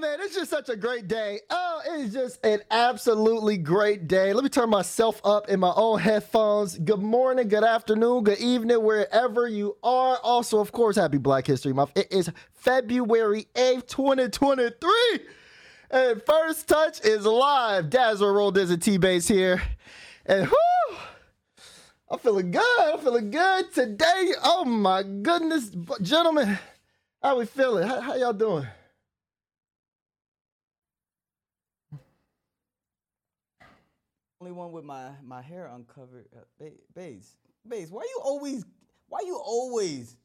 man, it's just such a great day. Oh, it is just an absolutely great day. Let me turn myself up in my own headphones. Good morning, good afternoon, good evening, wherever you are. Also, of course, happy Black History Month. It is February 8th, 2023. And First Touch is live. Dazzle Roll Dizzy TBates here. And whoo, I'm feeling good. I'm feeling good today. Oh my goodness, gentlemen. How we feeling? How, how y'all doing? Only one with my my hair uncovered. Uh, ba- Bates, Bates, why you always? Why you always?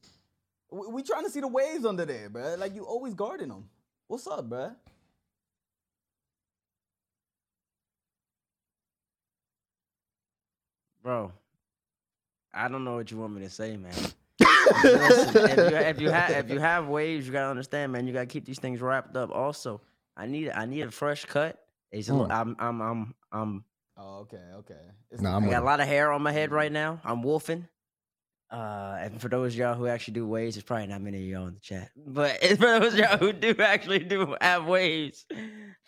We, we trying to see the waves under there, bruh. Like you always guarding them. What's up, bruh? Bro, I don't know what you want me to say, man. Listen, if, you, if you have if you have waves, you gotta understand, man. You gotta keep these things wrapped up. Also, I need I need a fresh cut. It's a Mm. little, I'm I'm I'm I'm Oh, okay, okay. It's Nah, I'm I with got a lot of hair on my head right now. I'm wolfing. Uh, and for those of y'all who actually do waves, there's probably not many of y'all in the chat. But for those of y'all who do actually do have waves,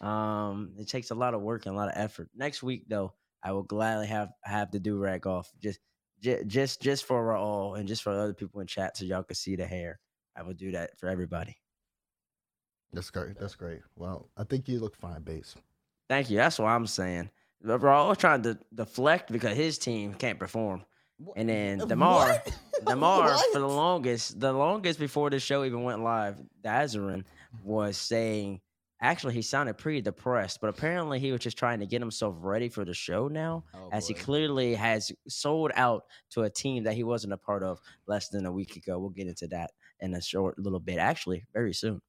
um, it takes a lot of work and a lot of effort. Next week, though, I will gladly have have the do rag off just ju- just just for all and just for other people in chat so y'all can see the hair. I will do that for everybody. That's great. That's great. Well, I think you look fine, Bates. Thank you. That's what I'm saying. But We're all trying to deflect because his team can't perform. And then Damar, what? Damar for the longest, the longest before the show even went live, Dazarin was saying actually he sounded pretty depressed, but apparently he was just trying to get himself ready for the show now, Oh, as he clearly has sold out to a team that he wasn't a part of less than a week ago. We'll get into that in a short little bit, actually, very soon.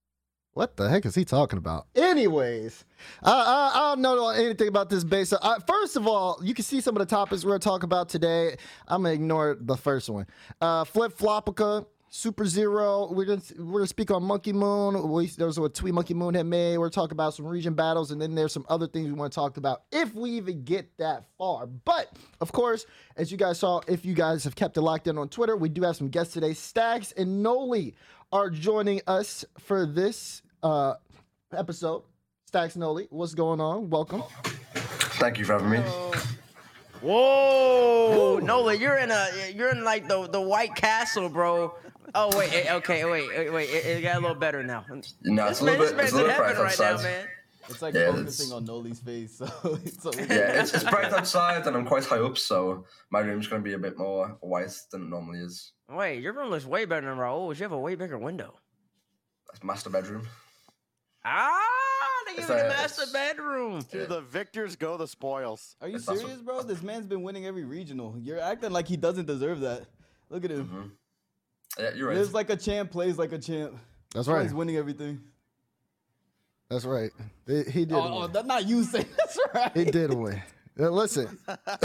What the heck is he talking about? Anyways, I, I, I don't know anything about this base. I, first of all, you can see some of the topics we're to talk about today. I'm to ignore the first one. Uh, Flip Flopica, Super Zero. We're to we're gonna speak on Monkey Moon. We, there's what Tweet Monkey Moon had made. We're talking about some region battles, and then there's some other things we want to talk about if we even get that far. But, of course, as you guys saw, if you guys have kept it locked in on Twitter, we do have some guests today. Stax and Noly are joining us for this uh, episode. Stax Noly, what's going on? Welcome. Thank you for having me. Whoa, Noly, you're in a you're in like the the White Castle, bro. Oh wait, eh, okay, wait, wait, wait. It, it got a little better now. No, This it's a little man, bit, this it's a little heaven bright right now, outside. man. It's like Yeah, focusing it's- on Noly's face, so it's so Yeah, it's, it's bright outside and I'm quite high up, so my room's going to be a bit more white than it normally is. Wait, your room looks way better than Raul's. You have a way bigger window. That's master bedroom. Ah, they It's give me the master bedroom. To the victors go the spoils. Are you It's also- serious, bro? This man's been winning every regional. You're acting like he doesn't deserve that. Look at him. hmm Yeah, you're right. Lives like a champ, plays like a champ. That's right. He's winning everything. That's right. He, he did. Oh, oh, that's not you saying that's right. He did win. Uh, listen,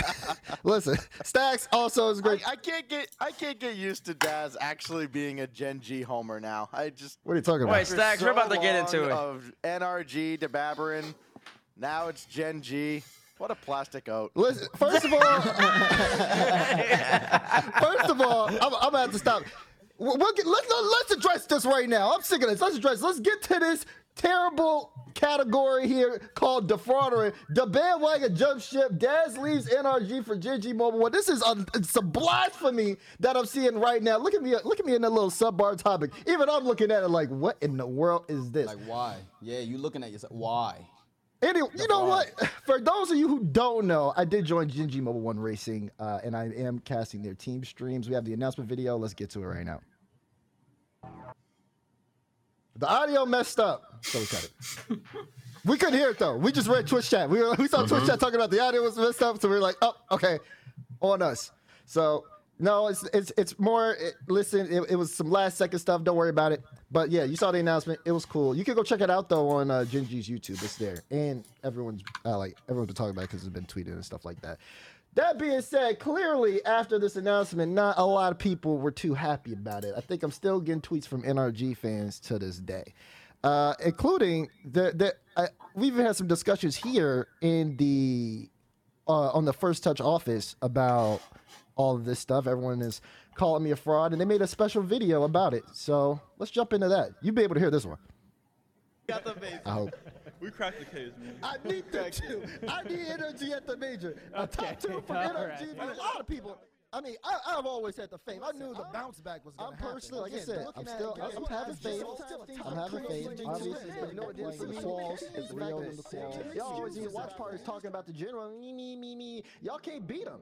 listen. Stax also is great. I can't get I can't get used to Daz actually being a Gen G homer now. I just what are you talking about? Wait, after Stax, we're about to get into it. Of NRG to Babarin, now it's Gen G. What a plastic oat. Listen, first of all, first of all, I'm, I'm gonna have to stop. We'll we'll get, let's let's address this right now. I'm sick of this. Let's address. Let's get to this terrible category here called defrauding. The bandwagon jump ship. Daz leaves NRG for GG Mobile. One. This is a, it's a blasphemy that I'm seeing right now. Look at me. Look at me in that little sub bar topic. Even I'm looking at it like, what in the world is this? Like why? Yeah, you looking at yourself. Why? Anyway, you know what? For those of you who don't know, I did join Gingy Mobile One Racing, uh, and I am casting their team streams. We have the announcement video. Let's get to it right now. The audio messed up, so we cut it. we couldn't hear it though. We just read Twitch chat. We were, we saw Twitch chat talking about the audio was messed up, so we were like, oh, okay, on us. So no, it's it's it's more. It, listen, it, it was some last second stuff. Don't worry about it. But yeah, you saw the announcement. It was cool. You can go check it out though on uh, Gingy's YouTube. It's there, and everyone's uh, like everyone's been talking about it because it's been tweeted and stuff like that. That being said, clearly after this announcement, not a lot of people were too happy about it. I think I'm still getting tweets from NRG fans to this day, uh, including the the. Uh, we even had some discussions here in the uh, on the first touch office about all of this stuff. Everyone is calling me a fraud, and they made a special video about it. So let's jump into that. You'll be able to hear this one. Got the base. I hope. We cracked the case, man. I need that too. I need energy at the major. A top two from all energy. right. but a lot of people. I mean, I, I've always had the faith. I knew the bounce back was going to happen. I'm personally, like I said, I'm still, I'm having faith. I'm having faith. Obviously, but you know what? Playing the quals is real in the quals. Y'all always need watch parties talking about the general. Me, me, me, me. Y'all can't beat them.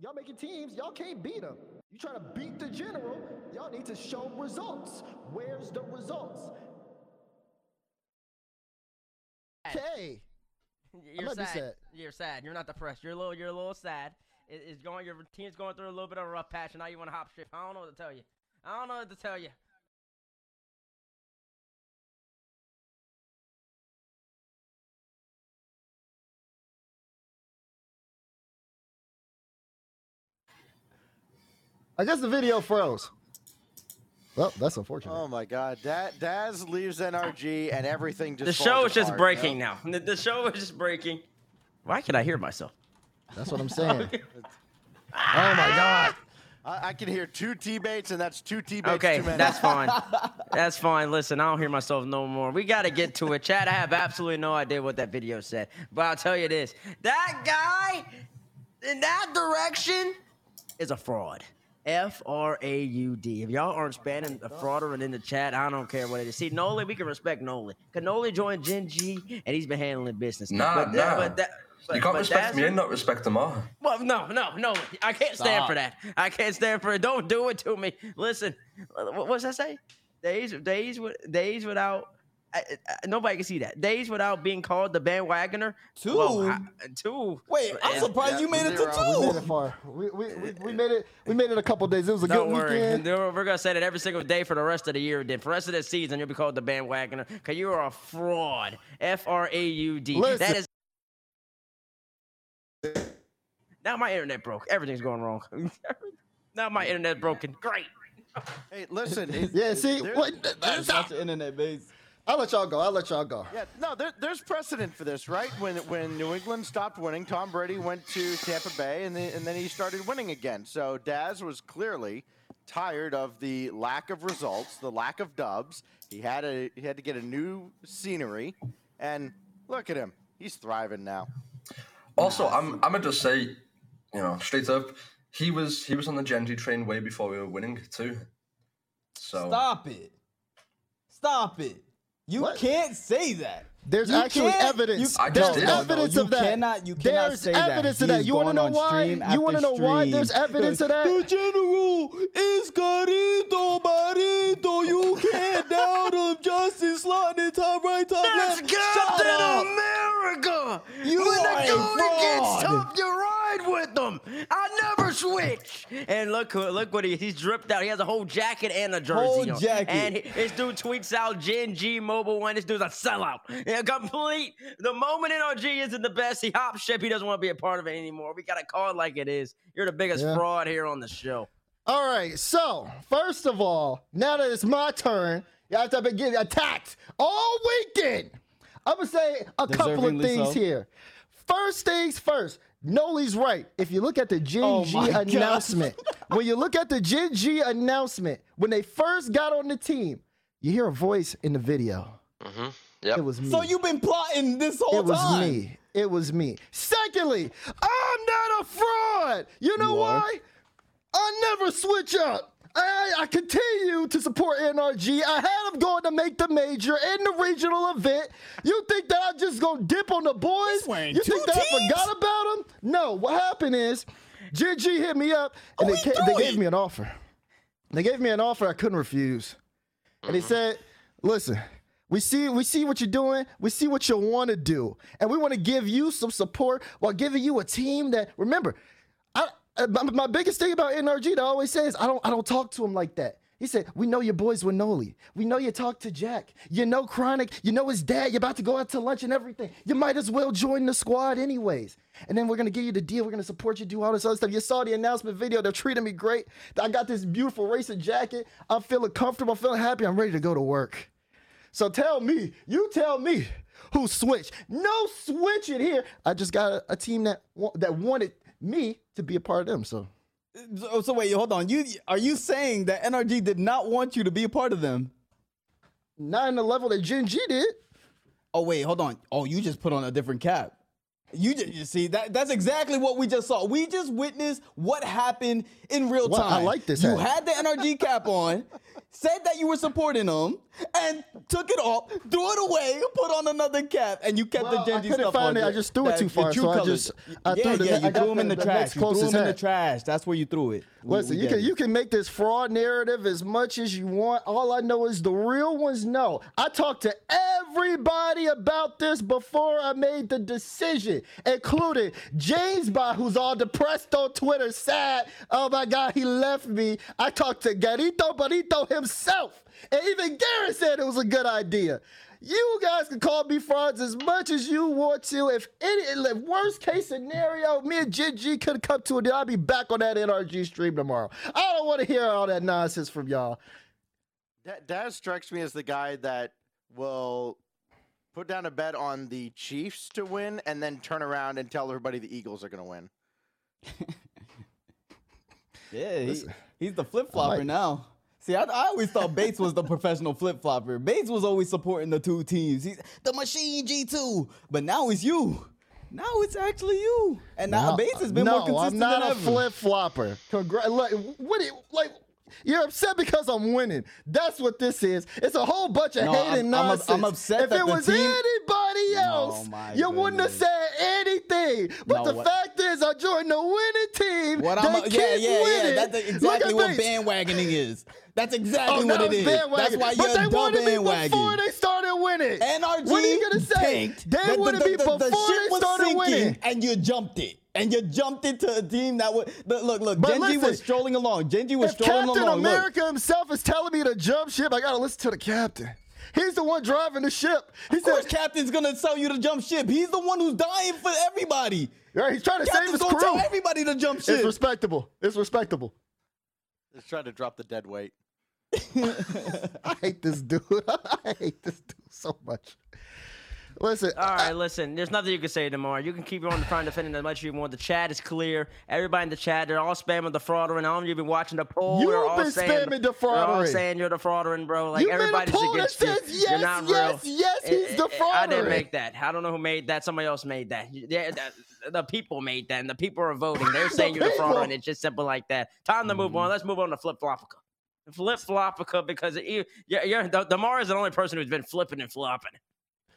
Y'all making teams. Y'all can't beat them. You trying to beat the general? Y'all need to show results. Where's the results? Okay. You're sad. sad. You're sad. You're not depressed. You're a little. You're a little sad. It, it's going. Your team's going through a little bit of a rough patch, and now you want to hop ship. I don't know what to tell you. I don't know what to tell you. I guess the video froze. Well, that's unfortunate. Oh my God, da- Daz leaves NRG and everything just. The show falls is just apart, breaking you now. The, the show is just breaking. Why can I hear myself? That's what I'm saying. oh my God. I-, I can hear two teammates, and that's two teammates Okay, too many. that's fine. That's fine. Listen, I don't hear myself no more. We got to get to it. Chad, I have absolutely no idea what that video said. But I'll tell you this that guy in that direction is a fraud. F R A U D. If y'all aren't spamming the frauder in the chat, I don't care what it is. See, Noly, we can respect Noly. Cause Noly joined Gen G and he's been handling business. Nah, but that, nah. But that, but, you can't respect me and not respect them all. well, no, no, no. I can't stand for that. I can't stand for it. Don't do it to me. Listen, what's that say? Days, days, days without. I, I, nobody can see that. Days without being called the bandwagoner. Two? Well, I- two. Wait, I'm And- surprised you made it to zero. We made two. it far. We, we, we, we made it. We made it a couple days. It was a Don't good worry. weekend. We're we're gonna say that every single day for the rest of the year. Then for the rest of the season, you'll be called the bandwagoner because you are a fraud. F R A U D. That is. Now my internet broke. Everything's going wrong. now my internet broken. Great. Hey, listen. Yeah, see, there- what, That's not your internet Bates. I'll let y'all go. I'll let y'all go. Yeah, no, there, there's precedent for this, right? When when New England stopped winning, Tom Brady went to Tampa Bay, and, then and then he started winning again. So Daz was clearly tired of the lack of results, the lack of dubs. He had a he had to get a new scenery, and look at him, he's thriving now. Also, I'm I'm gonna just say, you know, straight up, he was he was on the Gen G train way before we were winning too. So Stop it. Stop it. You What? can't say that. There's You actually evidence. you- I There's just did. No, no, evidence of that. cannot- you cannot There's say that. evidence of He that. is You want to know why? You want to know why? There's evidence of that. The general is Carito Marito. You can't doubt him. Justin slotting top right, top That's left. Shut Captain up. America. You when are the goalie gets fraud. you ride with them. I never switch. And look, look what he he's dripped out. He has a whole jacket and a jersey. Whole on. jacket. And he- this dude tweets out Gen G Mobile One. This dude's a sellout. Yeah, complete. The moment NRG isn't the best, he hops ship. He doesn't want to be a part of it anymore. We gotta call it like it is. You're the biggest Yeah. fraud here on the show. All right. So first of all, now that it's my turn, you have to be getting attacked all weekend. I'm gonna say a couple of things so. here. First things first. Noly's right. If you look at the Gen Oh G announcement, when you look at the Gen G announcement, when they first got on the team, you hear a voice in the video. Mm-hmm. Yep. It was me. So you've been plotting this whole time. It was time. me. It was me. Secondly, I'm not a fraud. You know You are. why? I never switch up. I, I continue to support NRG. I had them going to make the major in the regional event. You think that I'm just gonna dip on the boys? You think that I forgot about them? No. What happened is, GG hit me up and Oh, they, ca- they gave me an offer. They gave me an offer I couldn't refuse. And he said, "Listen, we see we see what you're doing. We see what you want to do, and we want to give you some support while giving you a team that remember. I, Uh, my, my biggest thing about NRG that I always say is I don't I don't talk to him like that. He said, "We know your boys with Noly. We know you talk to Jack. You know Chronic. You know his dad. You're about to go out to lunch and everything. You might as well join the squad anyways. And then we're gonna give you the deal. We're gonna support you, do all this other stuff. You saw the announcement video. They're treating me great. I got this beautiful racing jacket. I'm feeling comfortable. I'm feeling happy. I'm ready to go to work. So tell me, you tell me who switched. No switching here. I just got a, a team that that wanted me to be a part of them. So So, so wait, hold on. You are you saying that NRG did not want you to be a part of them? not in the level that Gen G did. Oh wait, hold on. Oh, you just put on a different cap. You just you see that that's exactly what we just saw. We just witnessed what happened in real Well, time. I like this You hat. had the NRG cap on, said that you were supporting them, and took it off, threw it away, put on another cap, and you kept Well, the I Gen couldn't stuff find on. it. I just threw it too far, so I just- I yeah, threw yeah, I you got threw them in the- the, the trash. You threw them in the trash. That's where you threw it. Listen, we you can it. you can make this fraud narrative as much as you want. All I know is the real ones know. I talked to everybody about this before I made the decision, including James Bond, who's all depressed on Twitter, sad. Oh my God, he left me. I talked to Garito Bonito himself, and even Garrett said it was a good idea. You guys can call me frauds as much as you want to. If any if worst case scenario, me and Gen G could come to it, I'll be back on that NRG stream tomorrow. I don't want to hear all that nonsense from y'all. Da- Daz strikes me as the guy that will put down a bet on the Chiefs to win and then turn around and tell everybody the Eagles are going to win. Yeah, he, he's the flip flopper might- now. See, I, I always thought Bates was the professional flip flopper. Bates was always supporting the two teams. He's the machine G2. But now it's you. Now it's actually you. And now No, Bates has been no, more consistent I'm not than a flip flopper. Congra- like, what? you- like, you're upset because I'm winning. That's what this is. It's a whole bunch of No, hating I'm- I'm. I'm upset If it was team- anybody else, my you wouldn't have said But No, the what- fact is, I joined the winning team. What I'm keep yeah, yeah, winning. yeah. That's exactly what bandwagoning is. That's oh, exactly Oh, what it's. That's why but you're they wanted me before they started winning. NRG What are you gonna say? tanked. They The- wanted the, me before the, the ship they started winning. and you jumped it. And you jumped into a team that would look, look, look. But Genji listen, was strolling along. Genji was strolling Captain along. Look, America himself is telling me to jump ship, I gotta listen to the captain. He's the one driving the ship. He of course, Captain's gonna tell you to jump ship. He's the one who's dying for everybody. right, he's trying to save Captain's his gonna crew. tell everybody to jump ship. It's respectable. It's respectable. Let's try to drop the dead weight. I hate this dude. I hate this dude so much. Listen, All right, uh, listen. There's nothing you can say tomorrow. You can keep on trying to defend it as much as you want. The chat is clear. Everybody in the chat, they're all spamming the frauder, and I don't even been watching the poll. You've they're all been saying, spamming the They're all saying you're the fraudering, bro. Like You made a poll that against you. says you're yes, not yes, real. yes, eh, he's the I- I- I didn't make that. I don't know who made that. Somebody else made that. Yeah, that- the people made that, and the people are voting. They're saying you're the people. frauder, and it's just simple like that. Time to move Mm-hmm. on. Mm. Let's move on to Flip Flopica. Flip Flopica, because you, you're, you're, the, Damar is the only person who's been flipping and flopping.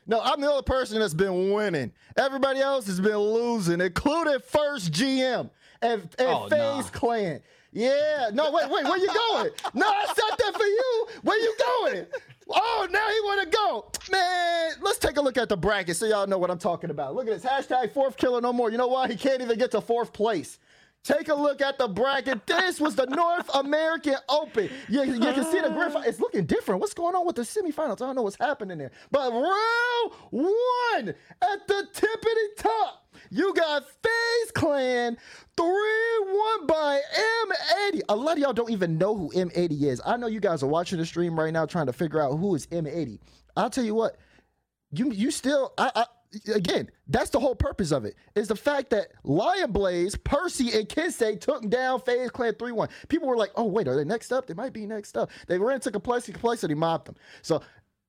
No, I'm the only person that's been winning. Everybody else has been losing, including First GM and, and Oh, FaZe nah. Clan. Yeah, no, wait, wait, where you going? no, I said that for you. Where you going? Oh, now he want to go. Man, let's take a look at the bracket so y'all know what I'm talking about. Look at this. Hashtag fourth killer no more. You know why? He can't even get to fourth place. Take a look at the bracket. This was the North American Open. You, you can see the grand final. It's looking different. What's going on with the semifinals? I don't know what's happening there. But round one at the tippity top, you got FaZe Clan 3 1 by M80. A lot of y'all don't even know who M80 is. I know you guys are watching the stream right now trying to figure out who is M80. I'll tell you what, you you still I, I again that's the whole purpose of it is the fact that Lion Blaze, Percy, and Kinseh took down FaZe Clan 3-1. People were like, oh wait, are they next up? They might be next up. They ran into complexity, complexity mobbed them. So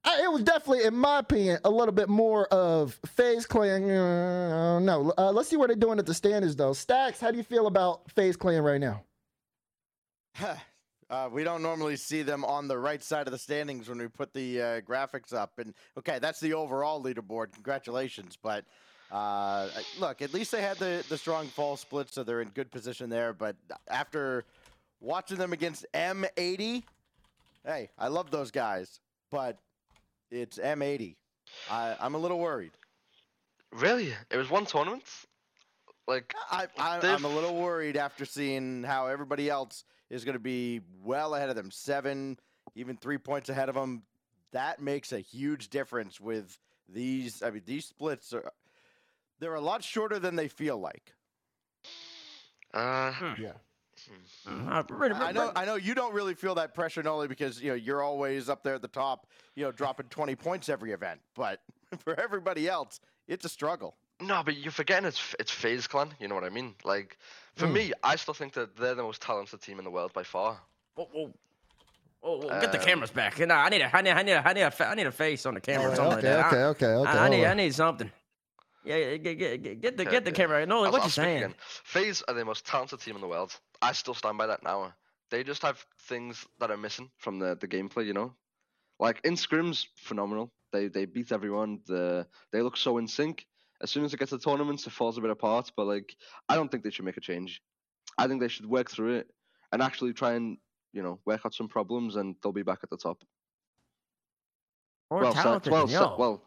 I, it was definitely, in my opinion, a little bit more of FaZe Clan. Uh, no, uh, let's see what they're doing at the standards though. Stax, how do you feel about FaZe Clan right now? Uh, we don't normally see them on the right side of the standings when we put the uh, graphics up. And okay, that's the overall leaderboard. Congratulations. But uh, look, at least they had the, the strong fall split, so they're in good position there. But after watching them against M80, hey, I love those guys, but it's M80. I, I'm a little worried. Really? It was one tournament? Like, I, I, I'm a little worried after seeing how everybody else is going to be well ahead of them, seven, even three points ahead of them. That makes a huge difference with these. I mean, these splits are they're a lot shorter than they feel like. uh, Yeah. Uh, really- I know, I know you don't really feel that pressure, Noly, because you know you're always up there at the top, you know, dropping 20 points every event. But for everybody else, it's a struggle. No, but you're forgetting it's it's FaZe Clan. You know what I mean? Like, for Mm. me, I still think that they're the most talented team in the world by far. Whoa, whoa. Oh, well, get the Um, cameras back. No, I need a, I need, I need a, I need a, fa- I need a face on the camera. or Okay, something okay, like that. I- okay, okay, okay. I, I need, hold I need something. Yeah, yeah, get, get, get, get the, Okay, get the okay. camera. No, I'll- what I'll you speak saying? again. FaZe are the most talented team in the world. I still stand by that now. They just have things that are missing from the, the gameplay, you know? Like in scrims, phenomenal. They they beat everyone. The they look so in sync. As soon as it gets to tournaments, it falls a bit apart. But like, I don't think they should make a change. I think they should work through it and actually try and you know work out some problems, and they'll be back at the top. More well, set- talented well, than well,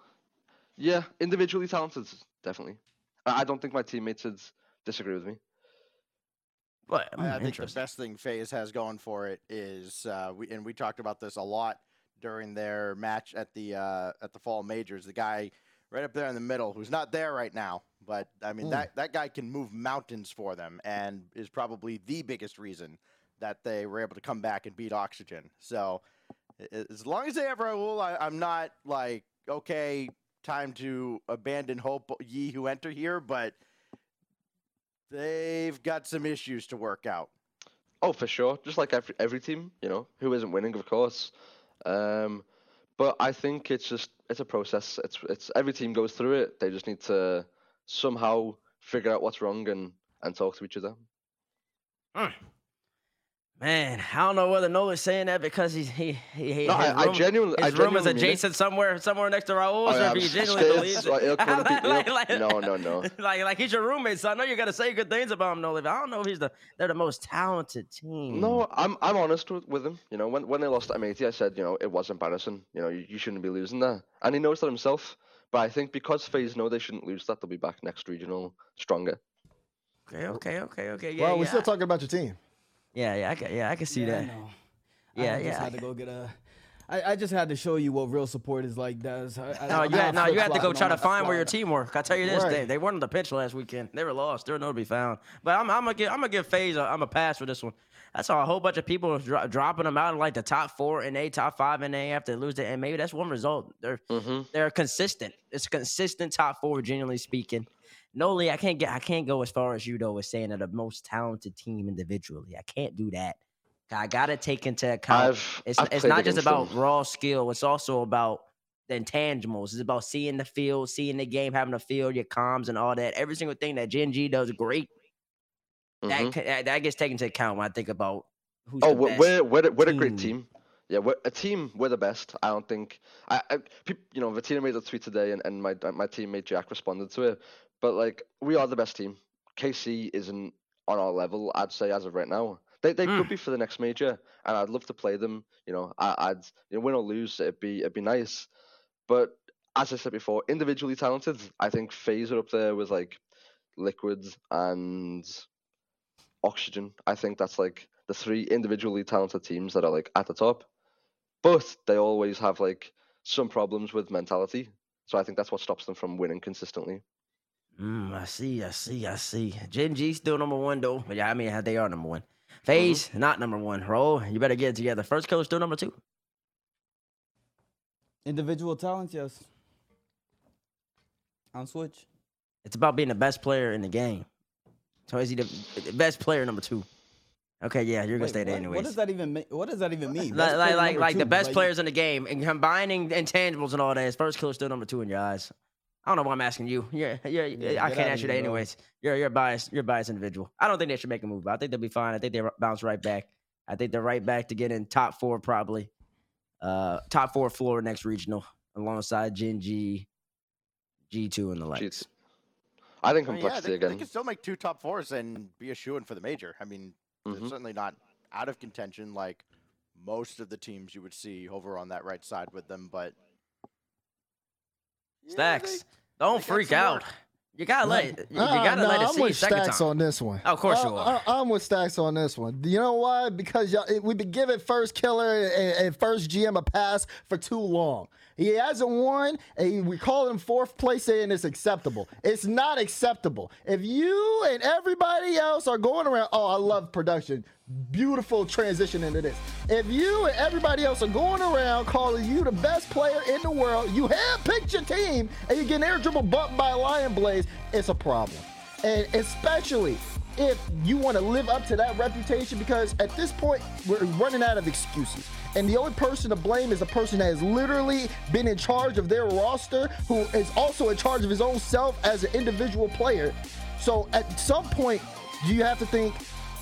yeah, individually talented, definitely. I I don't think my teammates would disagree with me. But, I- mm, I think the best thing FaZe has going for it is, uh, we, and we talked about this a lot during their match at the uh, at the fall majors. The guy right up there in the middle, who's not there right now, but I mean Mm. that that guy can move mountains for them, and is probably the biggest reason that they were able to come back and beat Oxygen. So a- a- as long as they have Raul, I, I'm not like okay, time to abandon hope, ye who enter here, but. They've got some issues to work out. Oh, for sure. Just like every every team, you know, who isn't winning, of course. Um, but I think it's just it's a process. It's it's every team goes through it. They just need to somehow figure out what's wrong and and talk to each other. Man, I don't know whether Nolan's saying that because he's he he, he No, his I, I room- genuinely, I room is genuinely mean adjacent somewhere somewhere next to Raul's, Oh, or yeah, if I'm he genuinely scared, believes so it. he'll come to beat me Like- like- No, no, no. like like he's your roommate, so I know you're gonna say good things about him, Nolan. But I don't know if he's the they're the most talented team. No, I'm I'm honest with, with him. You know, when when they lost at M80, I said, you know, it was embarrassing. You know, you, you shouldn't be losing that, and he knows that himself. But I think because FaZe know they shouldn't lose that, they'll be back next regional stronger. Okay, okay, okay, okay. Yeah, well, yeah. we're still talking about your team. Yeah, yeah, I can, yeah, I can see Yeah, I that. know. Yeah, I just yeah. had to go get a. I, I just had to show you what real support is like. Does I, I, No, I'm you had, no, you had to go try to find where your team were. I tell you this, they, Right. they weren't on the pitch last weekend. They were lost. They were nowhere to be found. But I'm, I'm gonna give I'm gonna give FaZe a, I'm a pass for this one. I saw a whole bunch of people dro- dropping them out of like the top four and A, top five and A after they lose it, and maybe that's one result. They're hmm they're consistent. It's consistent top four, generally speaking. Noly, I can't get I can't go as far as you though with saying they're the most talented team individually. I can't do that. I gotta take into account I've it's I've it's not just about them. raw skill. It's also about the intangibles. It's about seeing the field, seeing the game, having the field, your comms, and all that. Every single thing that Gen G does great. Mhm. That, that that gets taken into account when I think about who's Oh, the we're we're we're, we're a great team. Yeah, we're a team. We're the best. I don't think. I, I you know, Vatira made a tweet today, and, and my my teammate Jack responded to it. But like, we are the best team. KC isn't on our level. I'd say as of right now. They they Mm. could be for the next major, and I'd love to play them. You know, I, I'd you know, win or lose, it'd be it'd be nice. But as I said before, individually talented, I think FaZe are up there with like Liquids and Oxygen. I think that's like the three individually talented teams that are like at the top. But they always have like some problems with mentality. So I think that's what stops them from winning consistently. Mm, I see, I see, I see. Gen G still number one though. But yeah, I mean they are number one. FaZe not number one. Roll, you better get it together. First killer still number two. Individual talents, yes. On Switch. It's about being the best player in the game. So is he the, the best player number two? Okay, yeah, you're gonna Wait, stay there what, anyways. What does that even mean? What does that even mean? like Best like player like, number like the best like- players in the game and combining intangibles and all that. Is first killer still number two in your eyes? I don't know why I'm asking you. You're, you're, Yeah, I can't outta answer that here, bro. anyways. You're you're a biased. You're a biased individual. I don't think they should make a move. I think they'll be fine. I think they bounce right back. I think they're right back to get in top four probably. Uh, top four floor next regional alongside Gen G, G two and the likes. Cheats. I think I mean, yeah, complexity they, they can still make two top fours and be a shoe in for the major. I mean, they're Mhm. certainly not out of contention like most of the teams you would see over on that right side with them, but Yeah, Stax, they- don't they freak out. work. You gotta let you, you Uh, gotta no, let it I'm see with Stax time. on this one. Of course Uh, you are. I, am with Stax on this one. You know why? Because y'all, it- we've been giving first killer and, and first GM a pass for too long. He hasn't won, and we call him fourth place, saying it's acceptable. It's not acceptable. If you and everybody else are going around, oh, I love production. Beautiful transition into this. If you and everybody else are going around calling you the best player in the world, you have picked your team, and you get an air dribble bumped by Lion Blaze, it's a problem. And especially if you want to live up to that reputation because at this point we're running out of excuses. And the only person to blame is a person that has literally been in charge of their roster, who is also in charge of his own self as an individual player. So at some point, do you have to think,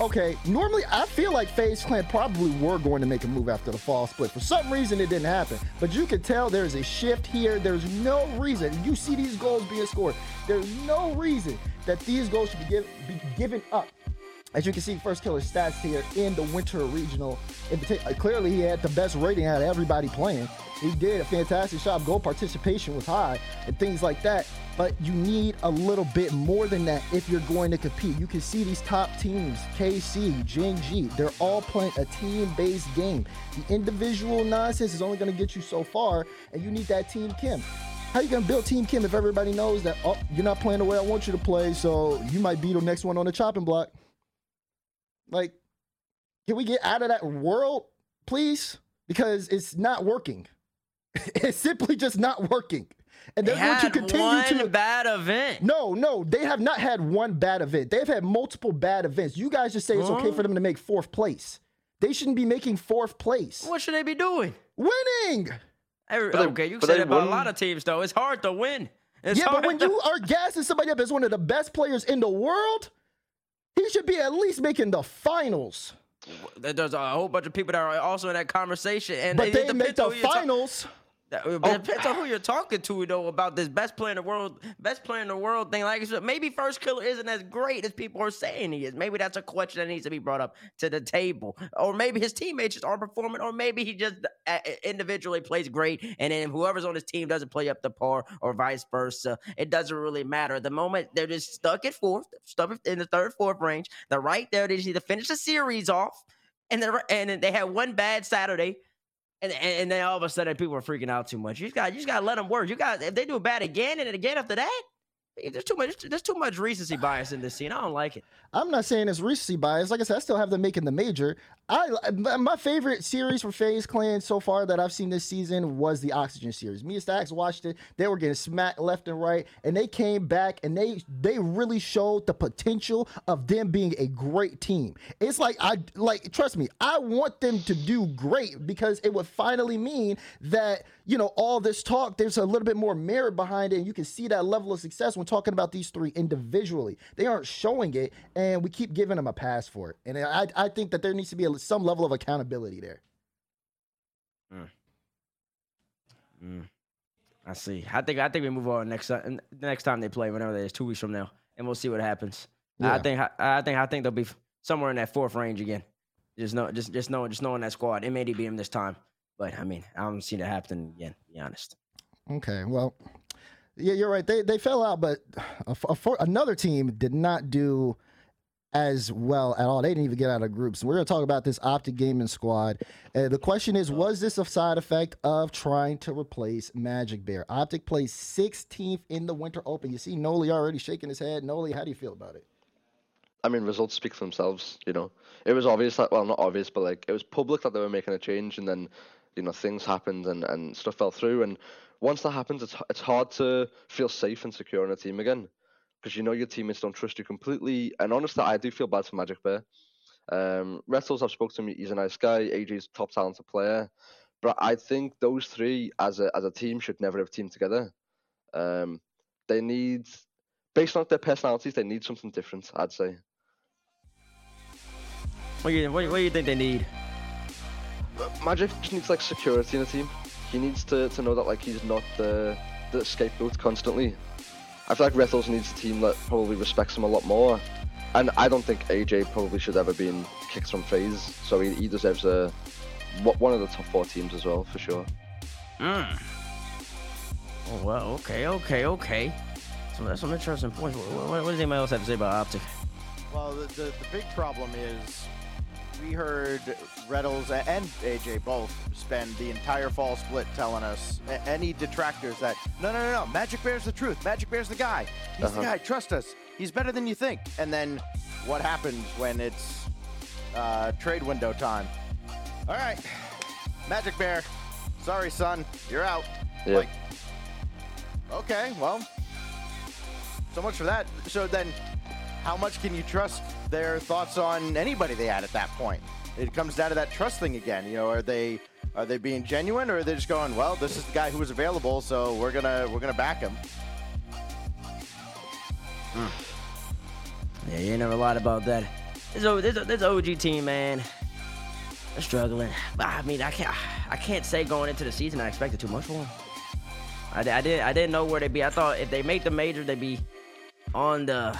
okay, normally I feel like FaZe Clan probably were going to make a move after the fall split. For some reason, it didn't happen. But you can tell there's a shift here. There's no reason. You see these goals being scored. There's no reason that these goals should be, give, be given up. As you can see, First Killer stats here in the Winter Regional. Particular, uh, clearly, he had the best rating out of everybody playing. He did a fantastic job. Goal participation was high and things like that. But you need a little bit more than that if you're going to compete. You can see these top teams, KC, Jing they're all playing a team-based game. The individual nonsense is only going to get you so far, and you need that team Kim. How you gonna build Team Kim if everybody knows that oh you're not playing the way I want you to play, so you might be the next one on the chopping block? Like, can we get out of that world, please? Because it's not working. it's simply just not working. And They they're going to had continue one to bad event. no, no, they have not had one bad event. They've had multiple bad events. You guys just say it's okay for them to make fourth place. They shouldn't be making fourth place. What should they be doing? Winning. Every- they- okay, you but said they that about a lot of teams, though. It's hard to win. It's yeah, but when to- you are gassing somebody up as one of the best players in the world, he should be at least making the finals. there's a whole bunch of people that are also in that conversation, and But they depends make the finals. That- It depends on who you're talking to, though, about this best player in the world, best player in the world thing. Like, I said, maybe First Killer isn't as great as people are saying he is. Maybe that's a question that needs to be brought up to the table. Or maybe his teammates just aren't performing, or maybe he just uh, individually plays great, and then whoever's on his team doesn't play up to par, or vice versa. It doesn't really matter. At the moment, they're just stuck at fourth, stuck in the third, fourth range. They're right there. They just need to finish the series off. And, they're, and they had one bad Saturday. And, and then all of a sudden people are freaking out too much. You just got you just got to let them work. You got if they do bad again and again after that, there's too much there's too much recency bias in this scene. I don't like it. I'm not saying it's recency bias. Like I said, I still have them making the major. I my favorite series for FaZe Clan so far that I've seen this season was the Oxygen series. Me and Stax watched it. They were getting smacked left and right, and they came back and they they really showed the potential of them being a great team. It's like I like trust me, I want them to do great because it would finally mean that you know all this talk there's a little bit more merit behind it, and you can see that level of success when talking about these three individually. They aren't showing it, and we keep giving them a pass for it. And I I think that there needs to be a, some level of accountability there. Mm. Mm. I see. I think I think we move on next uh, ti- the next time they play, whenever that is, two weeks from now, and we'll see what happens. I think I, I think I think they'll be somewhere in that fourth range again. Just know just just know just knowing that squad. It may be them this time, but I mean I don't see that happening again. To be honest. Okay, well, yeah, you're right. They they fell out, but a, a, another team did not do as well at all. They didn't even get out of groups. We're gonna talk about this Optic Gaming squad. Uh, the question is, was this a side effect of trying to replace Magic Bear? Optic plays 16th in the Winter Open. You see Noly already shaking his head. Noly, how do you feel about it? I mean, results speak for themselves. You know, it was obvious that well, not obvious, but like it was public that they were making a change, and then you know things happened and, and stuff fell through. And once that happens, it's it's hard to feel safe and secure in a team again, because you know your teammates don't trust you completely. And honestly, I do feel bad for Magic Bear. Um, Retals, I've spoken to him. He's a nice guy. AJ's top talented player, but I think those three as a as a team should never have teamed together. Um, they need, based on their personalities, they need something different. I'd say. What do you what, what do you think they need? Magic just needs like security in a team. He needs to, to know that like he's not the the scapegoat constantly. I feel like Retals needs a team that probably respects him a lot more. And I don't think AJ probably should ever been kicked from FaZe, so he, he deserves a one of the top four teams as well for sure. Mm. Oh well, okay, okay, okay. So that's some interesting points. What, what, what does anybody else have to say about Optic? Well, the, the, the big problem is we heard Retals and AJ both spend the entire fall split telling us any detractors that no, no, no, no, Magic Bear's the truth. Magic Bear's the guy. He's the Uh-huh. guy. Trust us. He's better than you think. And then what happens when it's uh, trade window time? All right, Magic Bear. Sorry, son. You're out. Yeah. Like, okay, well, so much for that. So then, how much can you trust their thoughts on anybody they had at that point. It comes down to that trust thing again. You know, are they are they being genuine or are they just going, well, this is the guy who was available, so we're gonna we're gonna back him. Yeah, you ain't never lied about that. This, this, this OG team, man, they're struggling. But I mean, I can't, I can't say going into the season I expected too much for them. I, I did, I didn't know where they'd be. I thought if they make the major, they'd be on the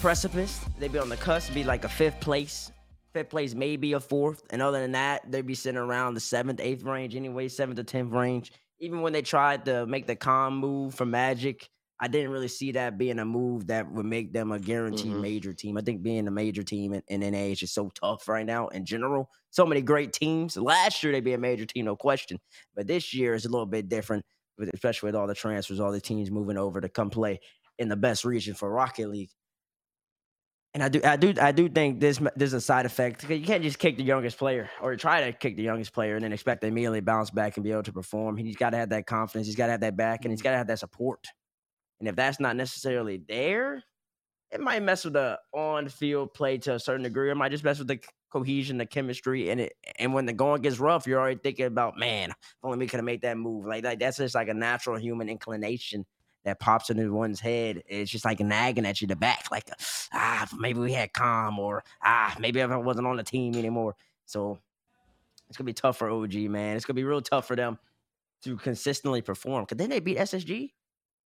precipice. They'd be on the cusp, be like a fifth place, fifth place, maybe a fourth. And other than that, they'd be sitting around the seventh, eighth range anyway, seventh to tenth range. Even when they tried to make the calm move for Magic, I didn't really see that being a move that would make them a guaranteed Mhm. major team. I think being a major team in, in NA is just so tough right now in general. So many great teams. Last year they'd be a major team, no question. But this year is a little bit different, especially with all the transfers, all the teams moving over to come play in the best region for Rocket League. And I do, I do, I do think this there's a side effect. You can't just kick the youngest player or try to kick the youngest player and then expect to immediately bounce back and be able to perform. He's got to have that confidence. He's got to have that back, and he's mm-hmm. got to have that support. And if that's not necessarily there, it might mess with the on-field play to a certain degree. It might just mess with the cohesion, the chemistry, and it. And when the going gets rough, you're already thinking about, man, if only we could have made that move. Like, like that's just like a natural human inclination that pops into one's head. It's just like nagging at you the back, like, ah, maybe we had calm, or ah, maybe I wasn't on the team anymore. So it's gonna be tough for OG, man. It's gonna be real tough for them to consistently perform. Cause then they beat SSG.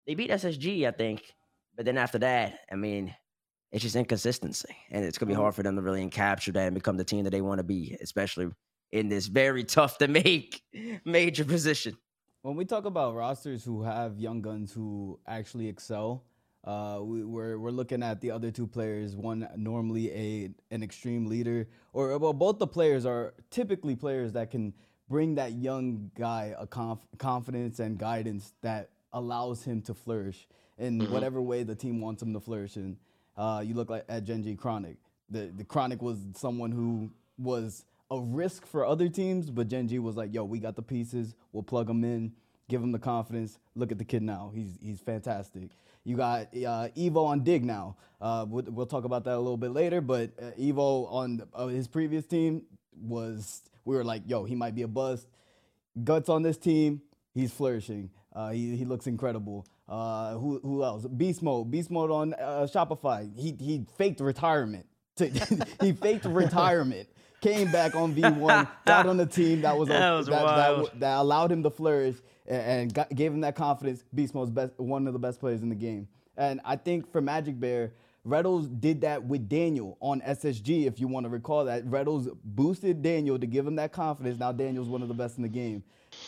They beat SSG, I think. But then after that, I mean, it's just inconsistency. And it's gonna be hard for them to really capture that and become the team that they want to be, especially in this very tough to make major position. When we talk about rosters who have young guns who actually excel, uh, we, we're we're looking at the other two players. One normally a an extreme leader, or well, both the players are typically players that can bring that young guy a conf- confidence and guidance that allows him to flourish in whatever way the team wants him to flourish in. Uh, you look like at Genji Chronic. The the Chronic was someone who was a risk for other teams, but Genji was like, "Yo, we got the pieces. We'll plug them in, give him the confidence. Look at the kid now. He's he's fantastic." You got uh, Evoh on Dig now. Uh, we'll, we'll talk about that a little bit later, but uh, Evoh on uh, his previous team was we were like, "Yo, he might be a bust." Guts on this team, he's flourishing. Uh, he, he looks incredible. Uh, who who else? Beast mode. Beast mode on Shopify. He he faked retirement. he faked retirement. Came back on V1, got on the team that was, That was that, that, that allowed him to flourish and, and got, gave him that confidence. Beast mode's best, one of the best players in the game. And I think for Magic Bear, Retals did that with Daniel on SSG, if you want to recall that. Retals boosted Daniel to give him that confidence. Now Daniel's one of the best in the game.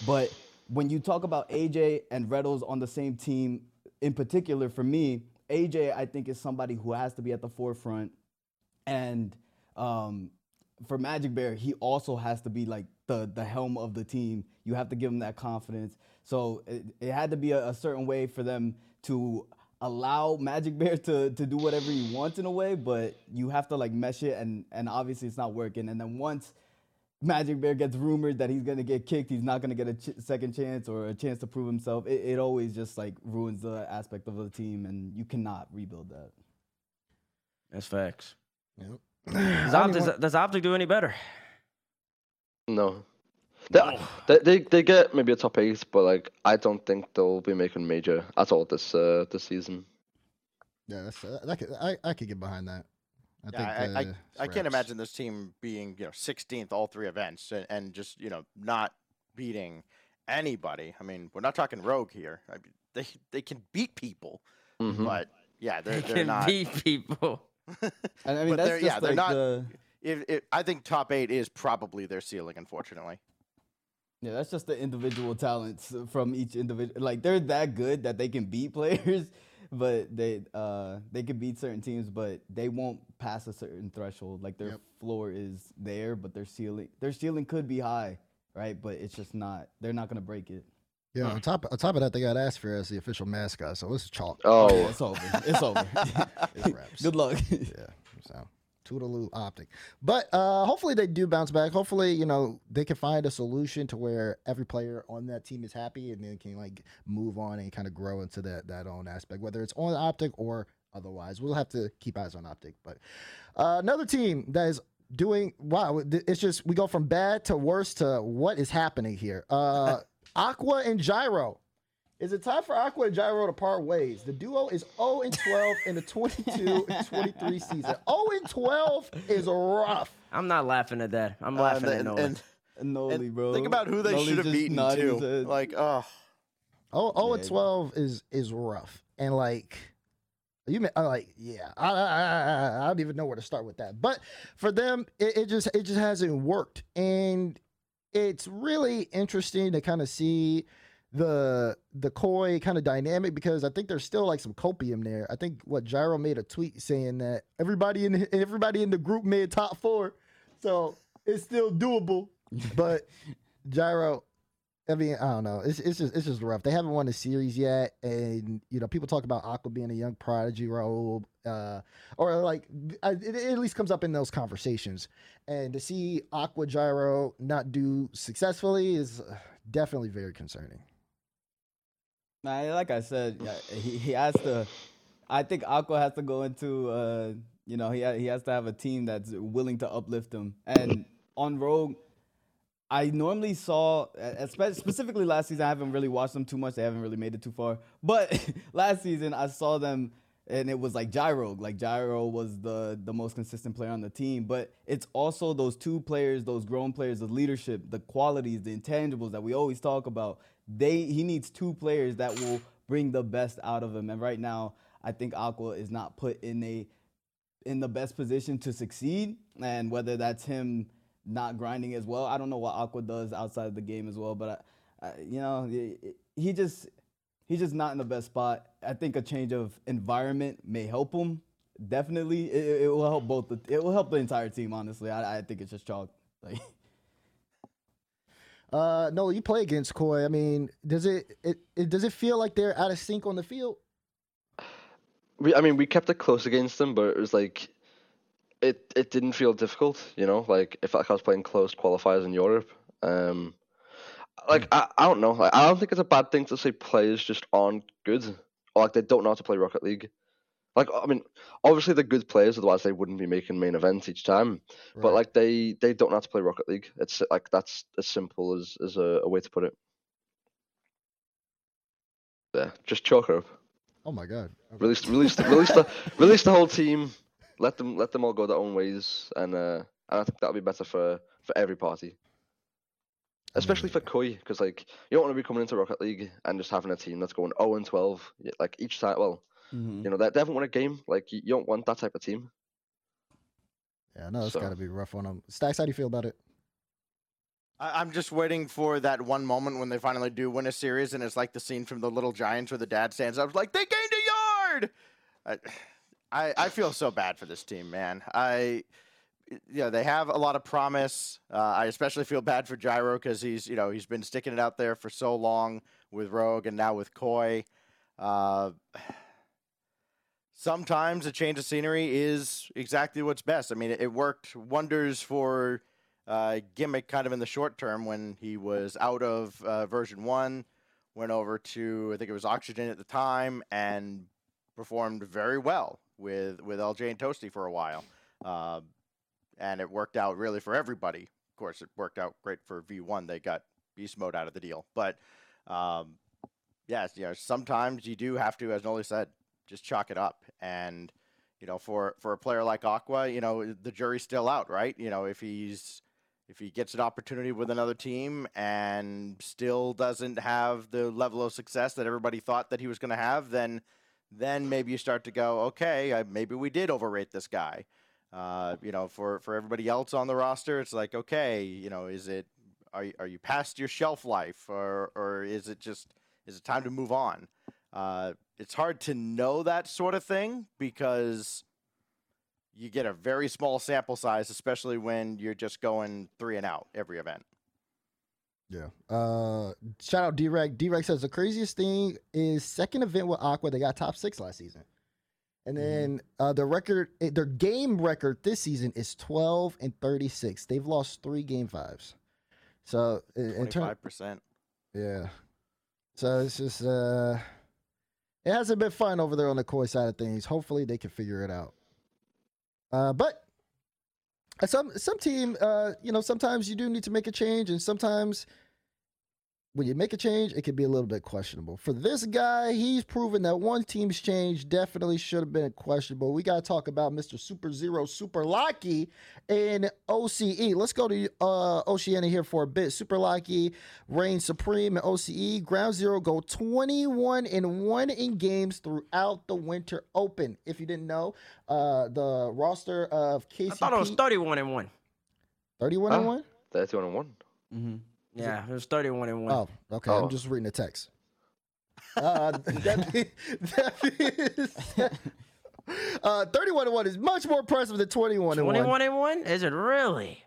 But when you talk about AJ and Retals on the same team, in particular for me, AJ, I think is somebody who has to be at the forefront. And um, for Magic Bear, he also has to be like the the helm of the team. You have to give him that confidence. So it, it had to be a, a certain way for them to allow Magic Bear to to do whatever he wants in a way, but you have to like mesh it, and and obviously it's not working. And then once Magic Bear gets rumored that he's gonna get kicked, he's not gonna get a ch- second chance or a chance to prove himself. It, it always just like ruins the aspect of the team, and you cannot rebuild that. That's facts. Yep. Does, I don't even does, does Optic do any better? No. They, they, they they get maybe a top eight, but like I don't think they'll be making major at all this uh this season. Yeah, that's uh, that could, I I could get behind that. I Yeah, think I, I, uh, I can't imagine this team being you know 16th all three events and, and just you know not beating anybody. I mean, we're not talking rogue here. I mean, they they can beat people, Mhm. but yeah, they're They they're can not. beat people. And I mean they're- yeah, they're not- the It, it, I think top eight is probably their ceiling, unfortunately. Yeah, that's just the individual talents from each individual. Like they're that good that they can beat players, but they uh they can beat certain teams, but they won't pass a certain threshold. Like their Yep. floor is there, but their ceiling their ceiling could be high, right? But it's just not. They're not gonna break it. Yeah, on top on top of that, they got Aspher as the official mascot, so it's chalk. Oh, yeah, it's over. It's over. It's wraps. good luck. yeah. So toodaloo optic. But uh hopefully they do bounce back. Hopefully, you know, they can find a solution to where every player on that team is happy and then can like move on and kind of grow into that that own aspect, whether it's on optic or otherwise. We'll have to keep eyes on Optic. But uh, another team that is doing wow, it's just we go from bad to worse to what is happening here. Uh, Aqua and Gyro. Is it time for Aqua and Gyro to part ways? The duo is 0 and 12 in the 22 and 23 season. 0 and 12 is rough. I'm not laughing at that. I'm Uh, laughing and, at and, Nolan. and Noly, bro. think about who they should have beaten nodding too. head. Like, oh, Oh, oh, and Yeah. twelve is is rough, and like you, may- I'm like, yeah, I, I, I, I don't even know where to start with that. But for them, it, it just it just hasn't worked, and it's really interesting to kind of see the the koi kind of dynamic because I think there's still like some copium there. I think what Gyro made a tweet saying that everybody in the, everybody in the group made top four, so it's still doable. But Gyro, I mean, I don't know. It's it's just it's just rough. They haven't won a series yet, and you know, people talk about Aqua being a young prodigy role, uh, or like it, it at least comes up in those conversations. And to see Aqua Gyro not do successfully is uh, definitely very concerning. Nah, like I said, he, he has to. I think Aqua has to go into, uh, you know, he he has to have a team that's willing to uplift him. And on Rogue, I normally saw, specifically last season, I haven't really watched them too much. They haven't really made it too far. But last season, I saw them, and it was like Gyro. Like Gyro was the the most consistent player on the team. But it's also those two players, those grown players, the leadership, the qualities, the intangibles that we always talk about. They he needs two players that will bring the best out of him. And right now, I think Aqua is not put in a in the best position to succeed. And whether that's him not grinding as well, I don't know what Aqua does outside of the game as well. But I, I, you know, he- he just he's just not in the best spot. I think a change of environment may help him. Definitely, it, it will help both. The, it will help the entire team. Honestly, I, I think it's just chalk. Like, Uh, no, you play against Koi. I mean, does it, it it does it feel like they're out of sync on the field? We, I mean, we kept it close against them, but it was like, it it didn't feel difficult, you know. Like if like I was playing close qualifiers in Europe. Um, like I, I don't know. Like, I don't think it's a bad thing to say players just aren't good, or like they don't know how to play Rocket League. Like I mean, obviously they're good players, otherwise they wouldn't be making main events each time. But like they they don't know how to play Rocket League. It's like that's as simple as as a, a way to put it. Yeah, just chalk her up. oh my god, Okay. Release, release, the, release the, release the whole team. Let them, let them all go their own ways, and uh, and I think that'll be better for for every party, especially for Koi, because like you don't want to be coming into Rocket League and just having a team that's going 0 and 12, like each time. Well, mhm. you know they, they haven't won a game. Like you, you don't want that type of team. yeah, no, it's So- got to be rough on them. Stax, how do you feel about it? I, I'm just waiting for that one moment when they finally do win a series, and it's like the scene from the Little Giants where the dad stands up like they gained a yard. I, I, I feel so bad for this team, man. I, you know, they have a lot of promise. Uh, I especially feel bad for Gyro because he's, you know, he's been sticking it out there for so long with Rogue and now with Koi. Uh, sometimes a change of scenery is exactly what's best. I mean, it, it worked wonders for uh, gimmick kind of in the short term when he was out of uh, version one, went over to I think it was Oxygen at the time, and performed very well with with LJ and Toasty for a while, uh, and it worked out really for everybody. Of course, it worked out great for V1. They got beast mode out of the deal, but um, yes, you know sometimes you do have to, as Noly said, just chalk it up and. You know, for, for a player like Aqua, you know, the jury's still out, right? You know, if he's if he gets an opportunity with another team and still doesn't have the level of success that everybody thought that he was going to have, then then maybe you start to go, okay, uh, maybe we did overrate this guy. Uh, you know, for for everybody else on the roster, it's like, okay, you know, is it are you, are you past your shelf life, or or is it just is it time to move on? Uh, it's hard to know that sort of thing because you get a very small sample size, especially when you're just going three and out every event. Yeah. Uh, shout out D-Reg. D-Reg says the craziest thing is second event with Aqua. They got top six last season, and then uh, the record, eh, their game record this season is twelve and thirty-six. They've lost three game fives. So in, five percent. yeah. So it's just uh, it hasn't been fun over there on the Koi side of things. Hopefully, they can figure it out. Uh, but some some team, uh, you know, sometimes you do need to make a change, and sometimes when you make a change, it can be a little bit questionable. For this guy, he's proven that one team's change definitely should have been questionable. We got to talk about Mr. Super Zero Superlachie in OCE. Let's go to uh, Oceania here for a bit. Superlachie reigns supreme in OCE. Ground Zero go 21 and 1 in games throughout the Winter Open. If you didn't know, uh, the roster of KCP I thought it was 31 and 1. 31 and 1? 31 and 1. Mm-hmm. Yeah, it was 31 and 1. Oh, okay. Oh. I'm just reading the text. Uh, that, be- that is, uh, 31 and 1 is much more impressive than 21 and 1. 21 and 1? Is it really?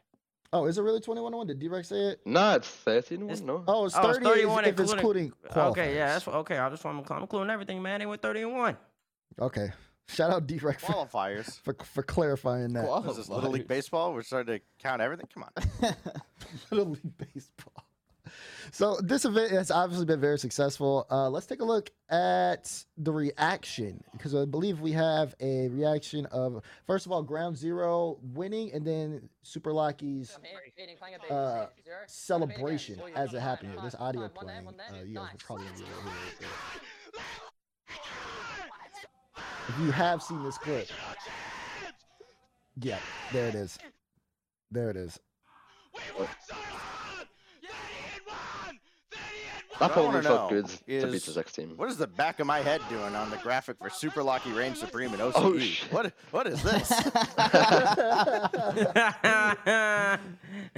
Oh, is it really 21 and 1? Did D-Rex say it? Nah, it's 13 and It's- 1, no. Oh, it's Oh, 30 it's 31 if, if it's including- including Okay, yeah, that's okay. I just want to I'm including everything, man. They went 31. Okay. Shout out D-Rex Qualifiers. for, for clarifying that. What is this Little League Baseball? We're starting to count everything. Come on. Little League Baseball. So this event has obviously been very successful. Uh, let's take a look at the reaction because I believe we have a reaction of first of all Ground Zero winning and then Superlachie's uh, celebration as it happened here. There's audio playing. Uh, you guys will probably gonna be hear it. but- If you have seen this clip, yeah, there it is. There it is. That What I probably wanna felt know good to beat is- the Zex team. What is the back of my head doing on the graphic for Superlachie Reign Supreme and OCE? Oh, shit. what what is this?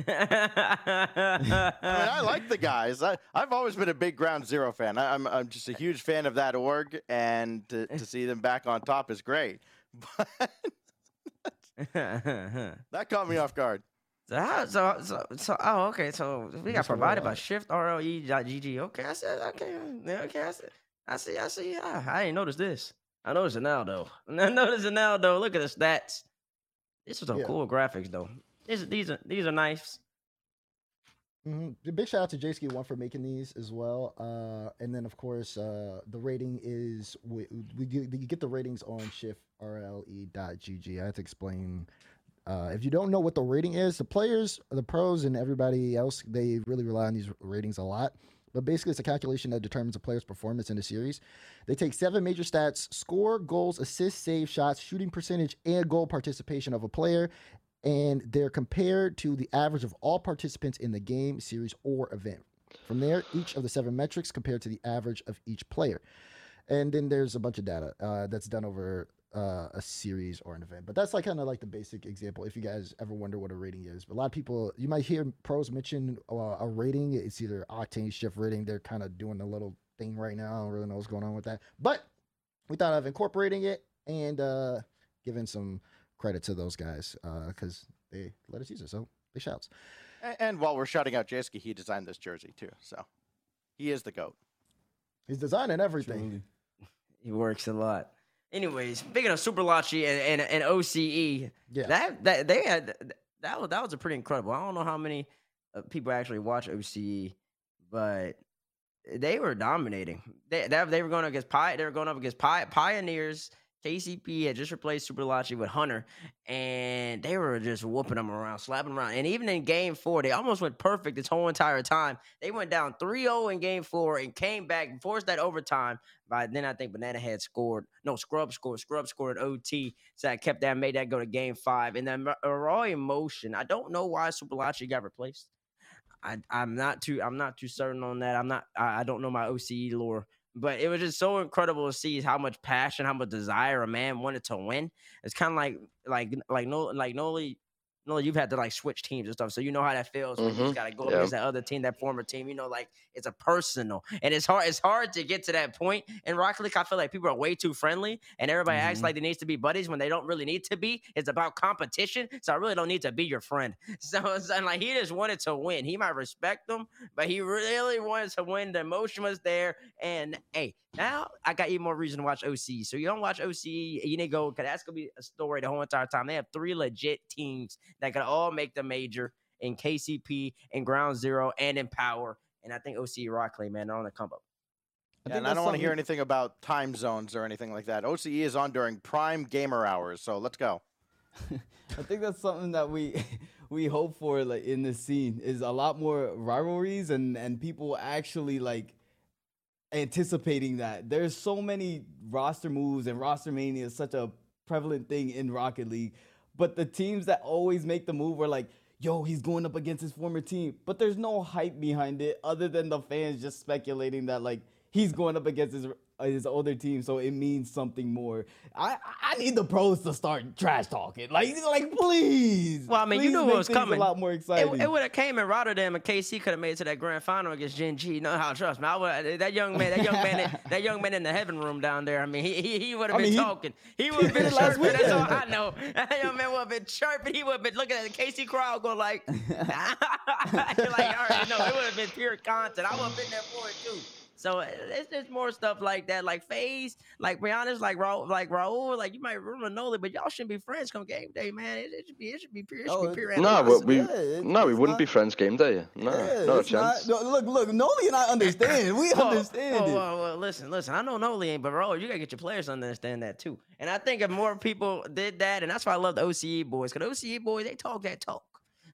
I mean, I like the guys. I, I've always been a big Ground Zero fan. I, I'm I'm just a huge fan of that org, and to, to see them back on top is great. But that caught me off guard. So, how, so, so, so, oh, okay. So we got provided by. Shift RLE.GG. Okay, I said, okay, okay, I said, I see, I see. I, I ain't noticed this. I noticed it now, though. I noticed it now, though. Look at the stats. This was some Yeah. cool graphics, though. These, these are, these are nice. hmm Big shout out to JSK One for making these as well. Uh, and then of course, uh, the rating is we, we get, you get the ratings on shift shiftrle.gg. I have to explain. Uh, if you don't know what the rating is, the players, the pros, and everybody else, they really rely on these ratings a lot. But basically, it's a calculation that determines a player's performance in the series. They take seven major stats score, goals, assists, save shots, shooting percentage, and goal participation of a player. And they're compared to the average of all participants in the game, series, or event. From there, each of the seven metrics compared to the average of each player. And then there's a bunch of data uh, that's done over uh, a series or an event. But that's like kind of like the basic example. If you guys ever wonder what a rating is, but a lot of people you might hear pros mention uh, a rating. It's either octane shift rating. They're kind of doing a little thing right now. I don't really know what's going on with that, but we thought of incorporating it and uh, giving some credit to those guys because they let us use it. So big shouts. And, and while we're shouting out Jaski, he designed this jersey too. So he is the goat. He's designing everything. Truly. He works a lot. Anyways, speaking of Superlachie and, and, and OCE, Yeah. that that they had that was that was a pretty incredible. I don't know how many uh, people actually watch OCE, but they were dominating. They that, they were going against Pi. They were going up against Pi, Pioneers. KCP had just replaced Superlachie with Hunter, and they were just whooping them around, slapping around. And even in game four, they almost went perfect this whole entire time. They went down 3 0 in game four and came back and forced that overtime. By then, I think Banana had scored. No, Scrub scored. Scrub scored OT. So that kept that, made that go to game five. And then uh, raw emotion. I don't know why Superlachie got replaced. I, I'm not too I'm not too certain on that. I'm not I, I don't know my OCE lore, but it was just so incredible to see how much passion, how much desire a man wanted to win. It's kind of like like like no like Noly Noly, you've had to like switch teams and stuff, so you know how that feels when you just gotta go Yeah. against that other team, that former team. You know, like it's a personal, and it's hard. It's hard to get to that point. In Rocket League, I feel like people are way too friendly, and everybody acts Mhm. like they needs to be buddies when they don't really need to be. It's about competition, so I really don't need to be your friend. So and, like he just wanted to win. He might respect them, but he really wanted to win. The emotion was there, and hey, now I got even more reason to watch OC. So you don't watch OC, you need to go because that's gonna be a story the whole entire time. They have three legit teams that could all make the major in KCP, in Ground Zero, and in Power. And I think OC Rockley, man, they're on the come up. Yeah, and I don't want to hear anything about time zones or anything like that. OCE is on during prime gamer hours, so let's go. I think that's something that we we hope for like in this scene is a lot more rivalries and and people actually like anticipating that. There's so many roster moves and roster mania is such a prevalent thing in Rocket League, but the teams that always make the move are like. Yo, he's going up against his former team, but there's no hype behind it other than the fans just speculating that like he's going up against his Uh, his other team, so it means something more. I I need the pros to start trash talking, like like please. Well, I mean, you knew what was coming. A lot more exciting. it would have came in Rotterdam and KC could have made it to that grand final against Gen G. No, how trust me, I would, uh, that young man, that young man, that young man in the heaven room down there. I mean, he he, he would have I been mean, talking. He would have been chirping. That's all. I know. That young man would have been chirping. He would have been looking at the KC crowd, going like, like I already know. It would have been pure content. I would have been there for it too. So uh, it's just more stuff like that, like FaZe, like be honest, like Raul, like Raul, like you might remember Noly, but y'all shouldn't be friends come game day, man. It, it should be, it should be pure, it should Oh, be pure No, animosity. we, we yeah, it- no, we it's wouldn't be friends game day. No, Yeah, not a it's not- chance. no, look, look, Noly and I understand. We Well, understand well, it. well, well, listen, listen. I know Noly ain't, but Raul, you gotta get your players to understand that too. And I think if more people did that, and that's why I love the OCE boys, because OCE boys they talk that talk.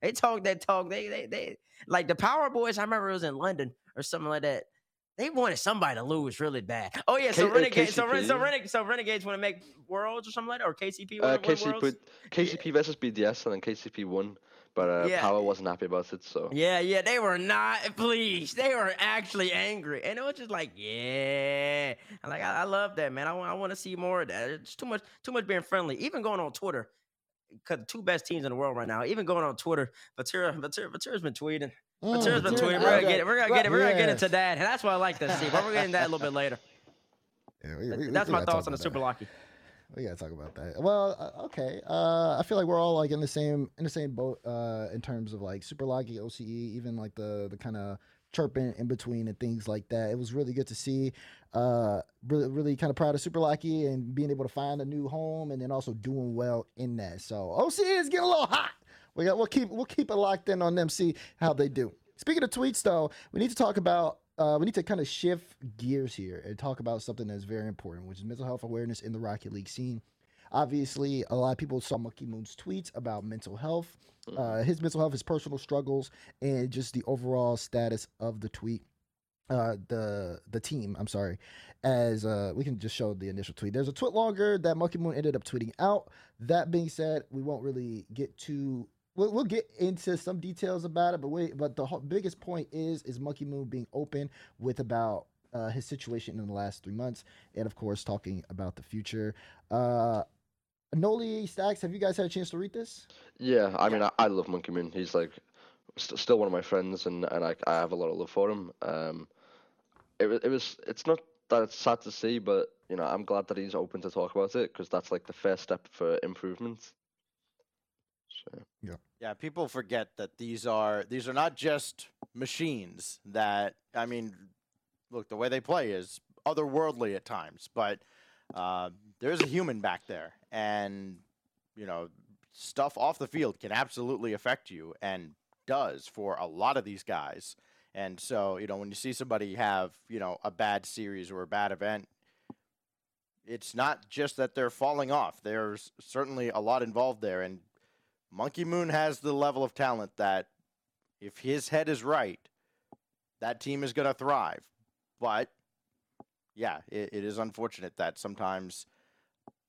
They talk that talk. They they they like the Power Boys. I remember it was in London or something like that. They wanted somebody to lose really bad. Oh yeah, so K- uh, Renegade, so, Ren- so. Renegade, so Renegades want to make Worlds or something like that, or KCP Uh, want to win KCP. KCP versus BDS, and then KCP won, but uh, Yeah. Power wasn't happy about it. So Yeah, yeah, they were not pleased. They were actually angry, and it was just like, yeah, I like I, I love that, man. I want I want to see more of that. It's too much, too much being friendly. Even going on Twitter, because two best teams in the world right now. Even going on Twitter, Vatira, Vatira, Vatira's been tweeting. Mm, been Vatira- We're gonna get it. We're gonna get it. We're gonna get into that, and that's what I like to see. But we're getting that a little bit later. Yeah, we- we- we That's my thoughts on the about Super. Lucky. We gotta talk about that. Well, uh, okay. Uh, I feel like we're all like in the same in the same boat uh, in terms of like Superlachie OCE, even like the the kind of chirping in between and things like that. It was really good to see. Uh, really, really kind of proud of Superlachie and being able to find a new home and then also doing well in that. So OCE is getting a little hot. We got we'll keep we'll keep it locked in on them. See how they do. Speaking of tweets, though, we need to talk about uh, we need to kind of shift gears here and talk about something that's very important, which is mental health awareness in the Rocket League scene. Obviously, a lot of people saw Monkey Moon's tweets about mental health, uh, his mental health, his personal struggles, and just the overall status of the tweet. Uh, the the team, I'm sorry, as uh, we can just show the initial tweet. There's a tweet longer that Monkey Moon ended up tweeting out. That being said, we won't really get too we'll, we'll get into some details about it, but wait, but the biggest point is is Monkey Moon being open with about uh, his situation in the last three months, and of course talking about the future. Uh, Noly Stax, have you guys had a chance to read this? yeah, I mean, I, I love Monkey Moon. He's like st- still one of my friends, and and I I have a lot of love for him. Um, it wa- it was it's not that it's sad to see, but you know, I'm glad that he's open to talk about it because that's like the first step for improvement. So. Yeah, people forget that these are these are not just machines. That I mean, look, the way they play is otherworldly at times, but uh, there's a human back there, and you know, stuff off the field can absolutely affect you, and does for a lot of these guys. And so, you know, when you see somebody have you know a bad series or a bad event, it's not just that they're falling off. There's certainly a lot involved there, and Monkey Moon has the level of talent that if his head is right, that team is going to thrive. But yeah, it, it is unfortunate that sometimes,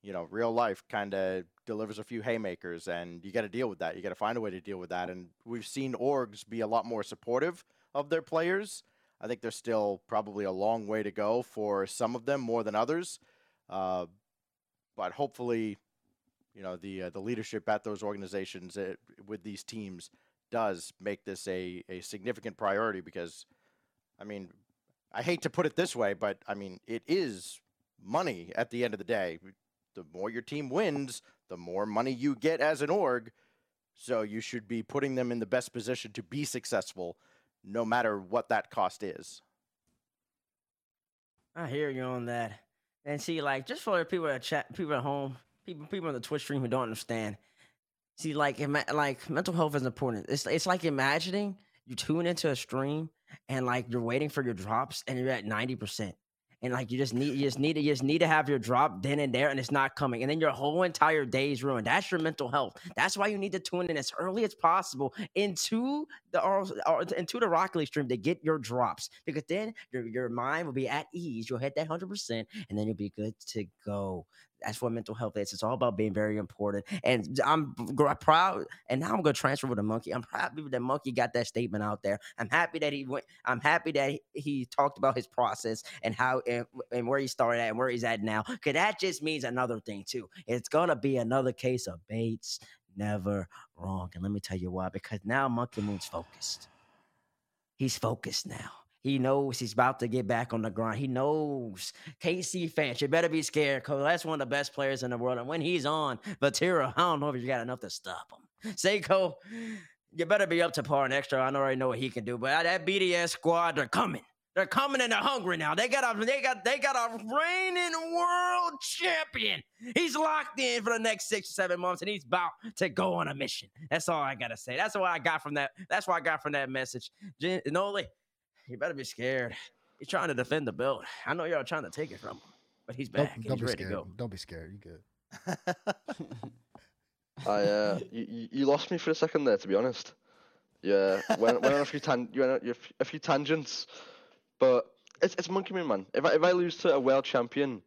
you know, real life kind of delivers a few haymakers and you got to deal with that. You got to find a way to deal with that. And we've seen orgs be a lot more supportive of their players. I think there's still probably a long way to go for some of them more than others. Uh, but hopefully, you know the uh, the leadership at those organizations uh, with these teams does make this a, a significant priority because I mean I hate to put it this way but I mean it is money at the end of the day. The more your team wins the more money you get as an org. So you should be putting them in the best position to be successful no matter what that cost is. I hear you on that. And see, like, just for people at chat, people at home, people, people on the Twitch stream who don't understand. See, like, ima- like mental health is important. It's it's like imagining you tune into a stream and like you're waiting for your drops and you're at ninety percent, and like you just need you just need to you just need to have your drop then and there, and it's not coming, and then your whole entire day is ruined. That's your mental health. That's why you need to tune in as early as possible into the or, or into the Rocket League stream to get your drops, because then your your mind will be at ease. You'll hit that hundred percent, and then you'll be good to go. That's what mental health is. It's all about being very important. And I'm proud. And now I'm gonna transfer with a monkey. I'm happy that monkey got that statement out there. I'm happy that he went. I'm happy that he, he talked about his process and how and, and where he started at and where he's at now. Cause that just means another thing too. It's gonna be another case of Bates never wrong. And let me tell you why. Because now Monkey Moon's focused. He's focused now. He knows he's about to get back on the grind. He knows KC fans, you better be scared because that's one of the best players in the world. And when he's on, Vatira, I don't know if you got enough to stop him. Seikoo, you better be up to par and extra. I don't already know what he can do, but that BDS squad, they're coming. They're coming and they're hungry now. They got a they got they got a reigning world champion. He's locked in for the next six or seven months, and he's about to go on a mission. That's all I gotta say. That's what I got from that. That's what I got from that message. Noly, you better be scared. He's trying to defend the belt. I know y'all trying to take it from him, but he's Don't, back. don't he's be ready scared. to go. Don't be scared. You good. I uh, you, you- you lost me for a second there, to be honest. Yeah, went, went on a few tan- you went on a f- a few tangents, but it's it's Monkey Moon, man. If I if I lose to a world champion,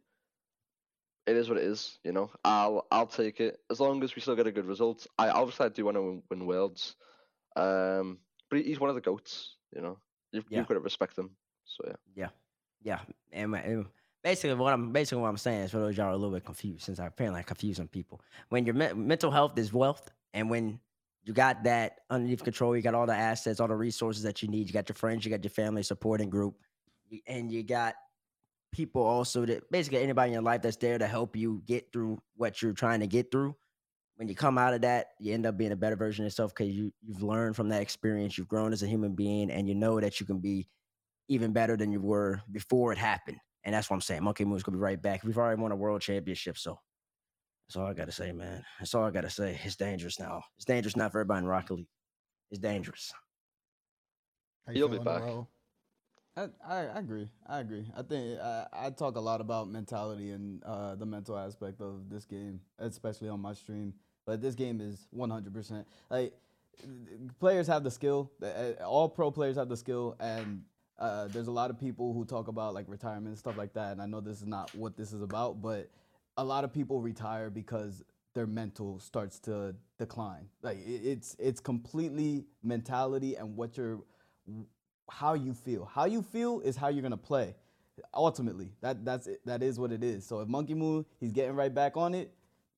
it is what it is. You know, I'll I'll take it as long as we still get a good result. I obviously I do want to win, win worlds, um, but he's one of the goats. You know, you've Yeah. got to respect them. So yeah. Yeah, and, my- and basically what I'm basically what I'm saying is for those y'all are a little bit confused since I apparently I'm confusing people. When your me- mental health is wealth, and when you got that underneath control, you got all the assets, all the resources that you need. You got your friends, you got your family supporting group, and you got people also that basically anybody in your life that's there to help you get through what you're trying to get through. When you come out of that, you end up being a better version of yourself because you you've learned from that experience. You've grown as a human being, and you know that you can be even better than you were before it happened. And that's what I'm saying. Monkey Moon's gonna be right back. We've already won a world championship, so that's all I gotta say, man. That's all I gotta say. It's dangerous now. It's dangerous now for everybody in Rocket League. It's dangerous. You He'll be back. I, I, I agree. I agree. I think I, I talk a lot about mentality and uh, the mental aspect of this game, especially on my stream. But this game is 100%. Like, players have the skill. uh, All pro players have the skill. And uh, there's a lot of people who talk about like retirement and stuff like that. And I know this is not what this is about, but a lot of people retire because their mental starts to decline. Like it's it's completely mentality and what you're how you feel. How you feel is how you're gonna play. Ultimately, that that's it, that is what it is. So if Monkey Moon, he's getting right back on it.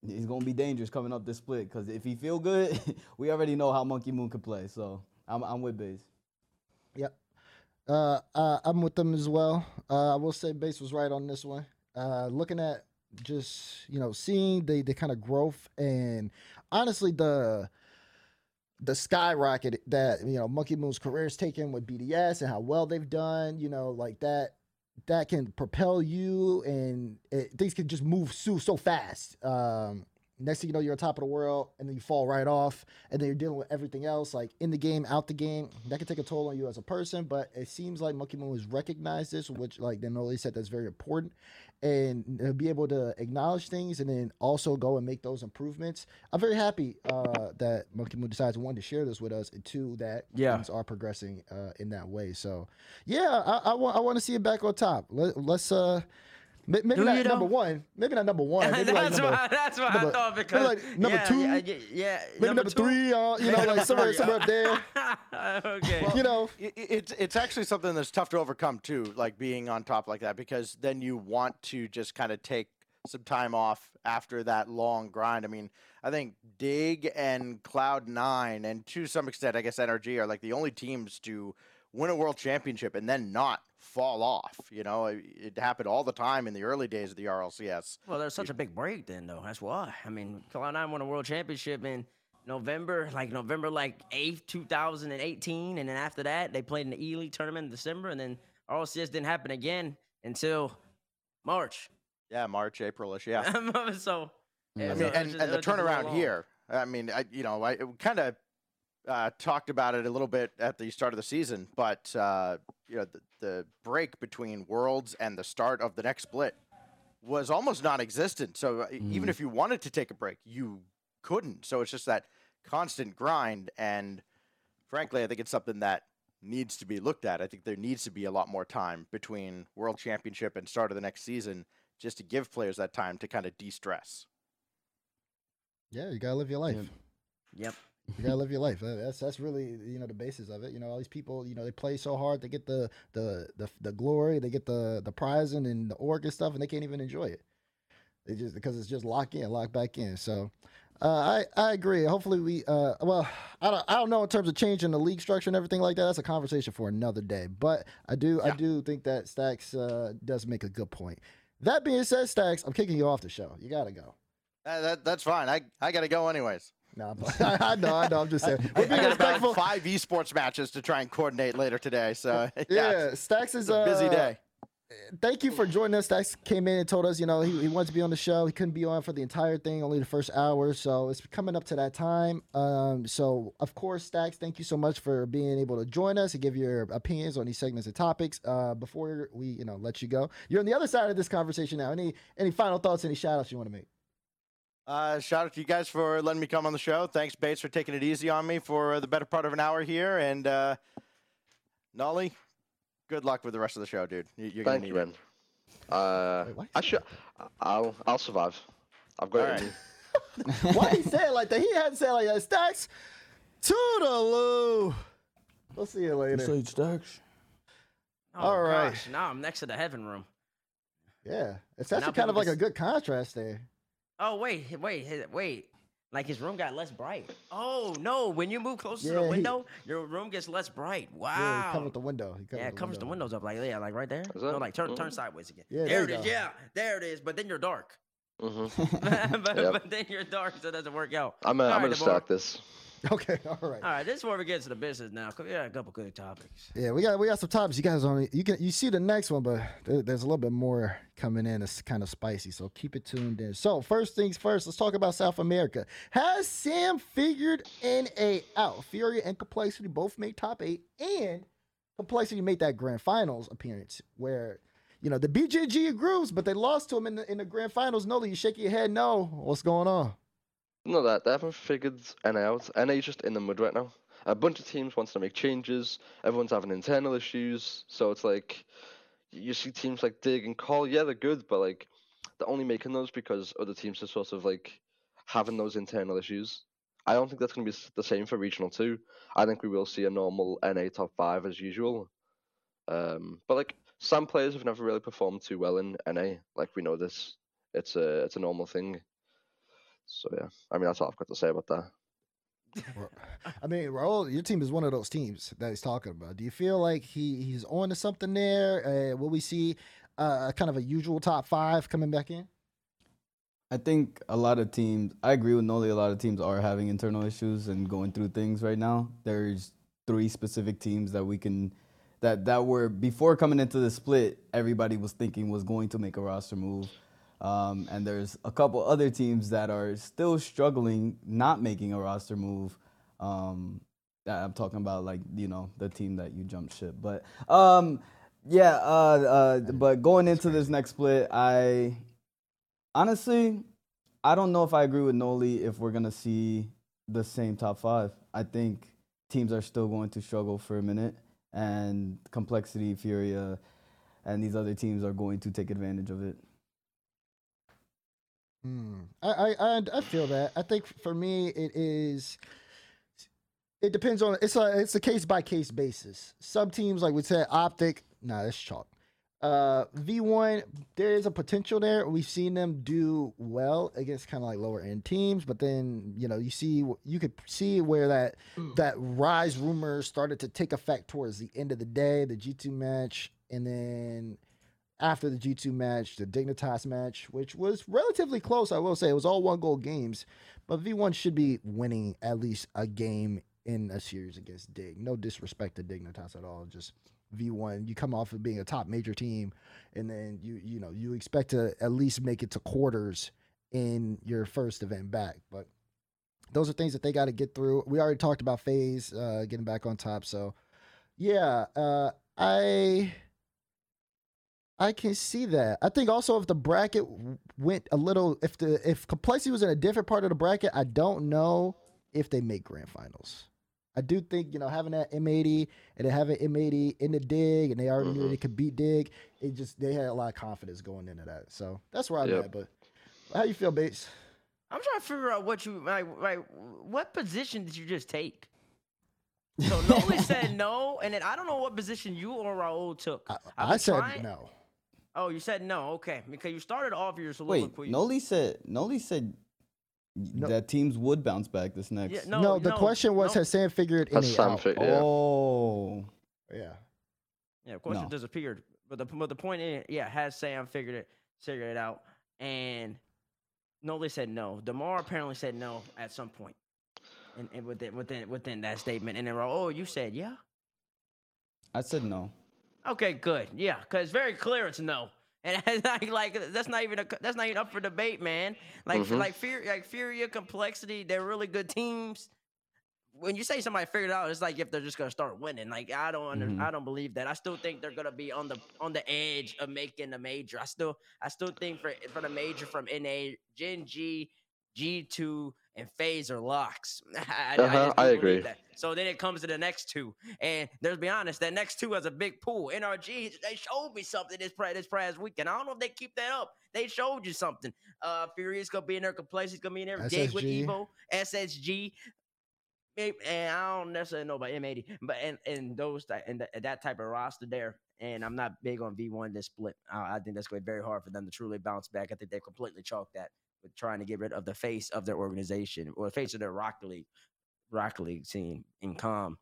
He's gonna be dangerous coming up this split because if he feel good, we already know how Monkey Moon can play. So I'm I'm with Bates. Yep. Uh, uh, I'm with them as well. Uh, I will say Bates was right on this one. Uh, looking at just you know seeing the the kind of growth and honestly the the skyrocket that you know Monkey Moon's career is taken with BDS and how well they've done. You know, like that that can propel you and it, things can just move so so fast. Um, next thing you know, you're on top of the world, and then you fall right off, and then you're dealing with everything else, like in the game, out the game. That can take a toll on you as a person. But it seems like Monkey Moon has recognized this, which, like Denoli said, that's very important, and uh, be able to acknowledge things, and then also go and make those improvements. I'm very happy uh, that Monkey Moon decides one to share this with us, and two that Yeah. things are progressing uh, in that way. So, yeah, I, I want I want to see it back on top. Let, let's uh. May- Maybe Do not you, number though? one. Maybe not number one. Maybe like that's number, what, that's what number- I thought because like number yeah, two, yeah, yeah, yeah, maybe number, two? three. Uh, you know, like somewhere somewhere up there. okay. You know, I- i- it's it's actually something that's tough to overcome too, like being on top like that, because then you want to just kind of take some time off after that long grind. I mean, I think Dig and Cloud Nine, and to some extent, I guess NRG are like the only teams to win a world championship and then not fall off. You know, it, it happened all the time in the early days of the RLCS. Well, there's such a big break then, though. That's why. I mean, Cloud9 won a world championship in November, like November like 8th, 2018. And then after that, they played in the E League tournament in December. And then RLCS didn't happen again until March. Yeah, March, Aprilish. Yeah. so, yeah, I so mean, was and, just- and the turnaround here. I mean, I you know, I kind of uh, talked about it a little bit at the start of the season, but uh, you know the, the break between Worlds and the start of the next split was almost non-existent. So uh, even Mm. if you wanted to take a break, you couldn't. So it's just that constant grind, and frankly, I think it's something that needs to be looked at. I think there needs to be a lot more time between World Championship and start of the next season, just to give players that time to kind of de-stress. Yeah, you gotta live your life. Yep. You gotta live your life. That's that's really you know the basis of it. You know, all these people, you know, they play so hard, they get the the the, the glory, they get the the prizing and the org and stuff, and they can't even enjoy it. They just because it's just lock in, lock back in. So. Uh, I I agree. Hopefully we uh well I don't I don't know in terms of changing the league structure and everything like that. That's a conversation for another day. But I do I do think that Stax uh, does make a good point. That being said, Stax, I'm kicking you off the show. You gotta go. Uh, that, that's fine. I, I got to go anyways. No, I, I know, I know. I'm just saying. We're I got about five esports matches to try and coordinate later today. So yeah, Yeah, Stax is a busy uh, day. Thank you for joining us. Stax came in and told us, you know, he, he wanted to be on the show. He couldn't be on for the entire thing, only the first hour. So it's coming up to that time. Um, so of course, Stax, thank you so much for being able to join us and give your opinions on these segments and topics. Uh, before we, you know, let you go, you're on the other side of this conversation now. Any any final thoughts? Any shout outs you want to make? Uh, shout out to you guys for letting me come on the show. Thanks, Bates, for taking it easy on me for the better part of an hour here. And uh, Noly, good luck with the rest of the show, dude. You- You're Thank gonna you, need it. man. Uh, Wait, I is should. I'll. I'll survive. I've got All it. right. in me. Why he say it like that? He had to say it like that. Stax, toodaloo. We'll see you later. Sage Stax. Oh, All right. Gosh, now I'm next to the heaven room. Yeah, it's Now actually kind of like a good contrast there. Oh wait, wait, wait. Like his room got less bright. Oh no! When you move closer to Yeah, the he- window, your room gets less bright. Yeah, Wow. he covered the window. He covered Yeah, it covers the windows up like yeah, like right there. Is No, that- like turn turn mm. sideways again. Yeah, there there it is. you go. Yeah, there it is. But then you're dark. Mhm. but, Yep. but then you're dark, so it doesn't work out. I'm. All I'm right, gonna DeBoer. start this. Okay, all right. All right, this is where we get to the business now. 'cause we got a couple good topics. Yeah, we got we got some topics. You guys only you can you see the next one, but there, there's a little bit more coming in. It's kind of spicy, so keep it tuned in. So first things first, let's talk about South America. Has Sam figured NA out? Furia and Complexity both made top eight, and Complexity made that grand finals appearance where. You know the BJG grooves, but they lost to him in the in the grand finals. No, you shake your head. No, what's going on? No, that they haven't figured NA out. NA's just in the mud right now. A bunch of teams wants to make changes. Everyone's having internal issues. So it's like you see teams like Dig and Call. Yeah, they're good, but like they're only making those because other teams are sort of like having those internal issues. I don't think that's going to be the same for regional two. I think we will see a normal NA top five as usual. Um, but like some players have never really performed too well in NA. Like we know this. It's a it's a normal thing. So yeah, I mean that's all I've got to say about that. Well, I mean, Raul, your team is one of those teams that he's talking about. Do you feel like he he's on to something there? Uh, will we see uh, kind of a usual top five coming back in? I think a lot of teams, I agree with Noly, a lot of teams are having internal issues and going through things right now. There's three specific teams that we can, that, that were, before coming into the split, everybody was thinking was going to make a roster move. Um, and there's a couple other teams that are still struggling, not making a roster move. Um, I'm talking about, like, you know, the team that you jumped ship. But um, yeah, uh, uh, but going into this next split, I, honestly, I don't know if I agree with Noly if we're gonna see the same top five. I think teams are still going to struggle for a minute, and Complexity, Furia, and these other teams are going to take advantage of it. Hmm. I, I I I feel that. I think for me it is. It depends on it's a it's a case by case basis. Some teams like we said, optic. Nah, that's chalk. Uh, V one, there is a potential there. We've seen them do well against kind of like lower end teams, but then you know you see you could see where that that rise rumors started to take effect towards the end of the day, the G two match, and then after the G2 match, the Dignitas match, which was relatively close, I will say. It was all one goal games, but V1 should be winning at least a game in a series against Dig. No disrespect to Dignitas at all. Just V1, you come off of being a top major team, and then you you know you expect to at least make it to quarters in your first event back. But those are things that they got to get through. We already talked about FaZe uh, getting back on top, so yeah, uh, I I can see that. I think also if the bracket went a little, if the if complexity was in a different part of the bracket, I don't know if they make grand finals. I do think you know having that M80 and then having M80 in the dig, and they already knew Mhm. they could beat dig. It just they had a lot of confidence going into that. So that's where I'm Yep. at. But how you feel, Bates? I'm trying to figure out what you like. Like, what position did you just take? So Noly said no, and then I don't know what position you or Raul took. I, I've I said trying- no. Oh, you said no. Okay, because you started off your Wait, soliloquy. Noly said Noly said No. that teams would bounce back this next. Yeah, No, no, the question was no. has Sam figured Has any Sam out? fi- yeah. Oh, yeah. Yeah, of course No. it disappeared. But the but the point is, yeah, has Sam figured it figured it out, and Noly said no. Demar apparently said no at some point, and, and within within within that statement, and then oh, you said yeah. I said no. Okay, good. Yeah, because it's very clear it's no. And it's like, like that's not even a, that's not even up for debate, man. Like Mhm. like fear like Furia, Complexity, they're really good teams. When you say somebody figured it out, it's like if they're just gonna start winning. Like I don't under, Mhm. I don't believe that. I still think they're gonna be on the on the edge of making the major. I still I still think for for the major from NA, Gen G, G two, and FaZe are locks. I, Uh-huh, just do I agree. that. So then it comes to the next two, and let's be honest, that next two has a big pool. NRG, they showed me something this pra- this past weekend. I don't know if they keep that up. They showed you something. Uh, Furious gonna be in there, Complacent's gonna be in there. Dig with SSG. Evoh, SSG. Maybe, and I don't necessarily know about M80, but and and those and th- that type of roster there. And I'm not big on V1 this split. I, I think that's going to be very hard for them to truly bounce back. I think they completely chalked that with trying to get rid of the face of their organization or the face of their Rocket League, Rocket League team in calm.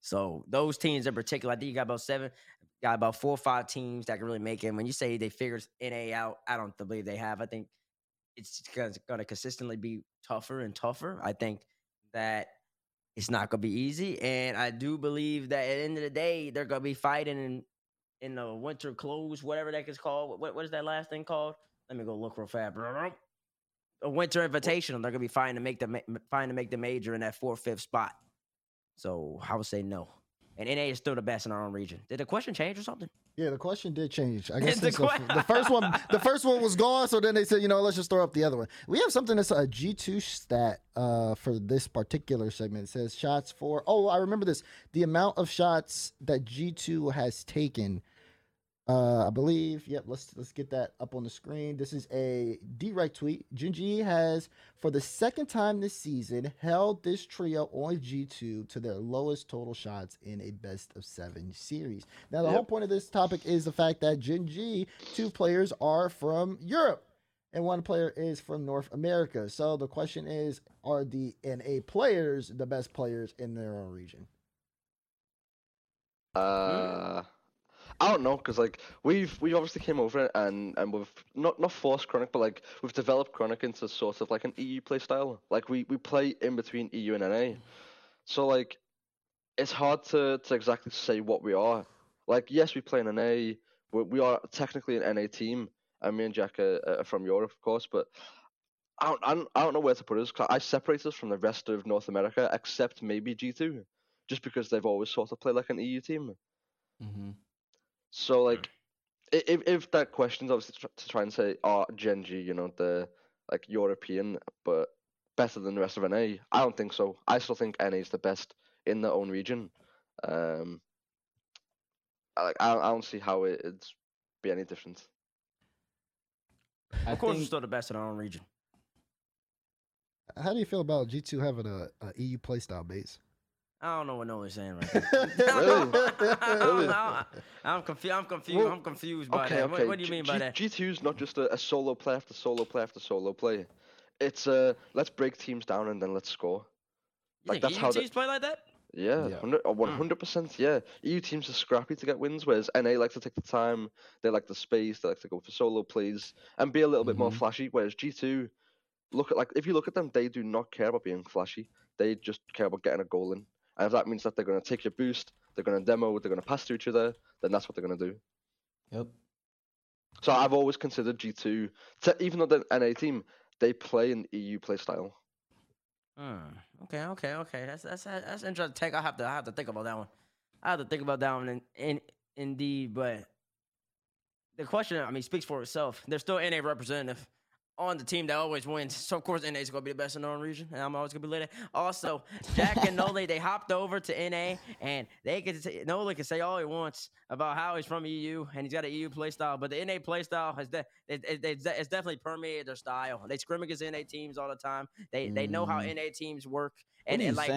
So those teams in particular, I think you got about seven, got about four or five teams that can really make it. And when you say they figured NA out, I don't believe they have. I think it's going to consistently be tougher and tougher. I think that it's not going to be easy, and I do believe that at the end of the day, they're going to be fighting in in the winter clothes, whatever that is called. What what is that last thing called? Let me go look real fast. A winter invitational. They're gonna be fine to make the fighting to make the major in that fourth fifth spot. So I would say no. And NA is still the best in our own region. Did the question change or something? Yeah, the question did change. I guess The the, the first one, the first one was gone, so then they said, you know, let's just throw up the other one. We have something that's a G two stat uh, for this particular segment. It says shots for. Oh, I remember this. The amount of shots that G two has taken. Uh, I believe. Yep. Let's let's get that up on the screen. This is a direct tweet. Gen G has, for the second time this season, held this trio on G two to their lowest total shots in a best of seven series. Now, the Yep. whole point of this topic is the fact that Gen G, two players are from Europe and one player is from North America. So the question is are the NA players the best players in their own region? Uh, I don't know, cause like we've we obviously came over and and we've not not forced Chronic, but like we've developed Chronic into sort of like an EU play style. Like we we play in between EU and NA, so like it's hard to to exactly say what we are. Like yes, we play in NA. We we are technically an NA team, and me and Jack are, are from Europe, of course, but. I don't, I don't, I don't know where to put us. I separate us from the rest of North America, except maybe G2, just because they've always sort of played like an EU team. Mm-hmm. So like, i- if if that question's obviously to try and say, are Gen G, you know, the like European, but better than the rest of NA? I don't think so. I still think NA is the best in their own region. Um, like I, I don't see how it, it'd be any different. I Of course, we're still the best in our own region. How do you feel about G2 having a, a EU playstyle base? I don't know what Noly's saying right now. Really? I don't Really? know. I'm confused. I'm confused. Well, I'm confused by Okay, that. okay. What, what do you G- mean by G- that? G2 is not just a, a solo play after solo play after solo play. It's uh, let's break teams down and then let's score. You like, think that's EU how the- teams play like that? Yeah, Yeah. hundred one hundred percent. Yeah, EU teams are scrappy to get wins, whereas NA like to take the time. They like the space. They like to go for solo plays and be a little bit more Mhm. flashy. Whereas G two, look at like if you look at them, they do not care about being flashy. They just care about getting a goal in. And if that means that they're going to take your boost, they're going to demo, they're going to pass to each other, then that's what they're going to do. Yep. So I've always considered G two, even though they're an NA team, they play an EU play style. Hmm. Okay, okay, okay. That's that's that's interesting. Take. I have to I have to think about that one. I have to think about that one. In, in indeed, but the question, I mean, speaks for itself. They're still NA representative on the team that always wins. So of course NA is gonna be the best in the region, and I'm always gonna be led. Also, Jack and Noly, they hopped over to NA, and they can say, Noly can say all he wants about how he's from EU and he's got an EU play style, but the NA play style has de- it, it, it's, it's definitely permeated their style. They scrim against NA teams all the time. They they know how Mm. NA teams work, and, and like?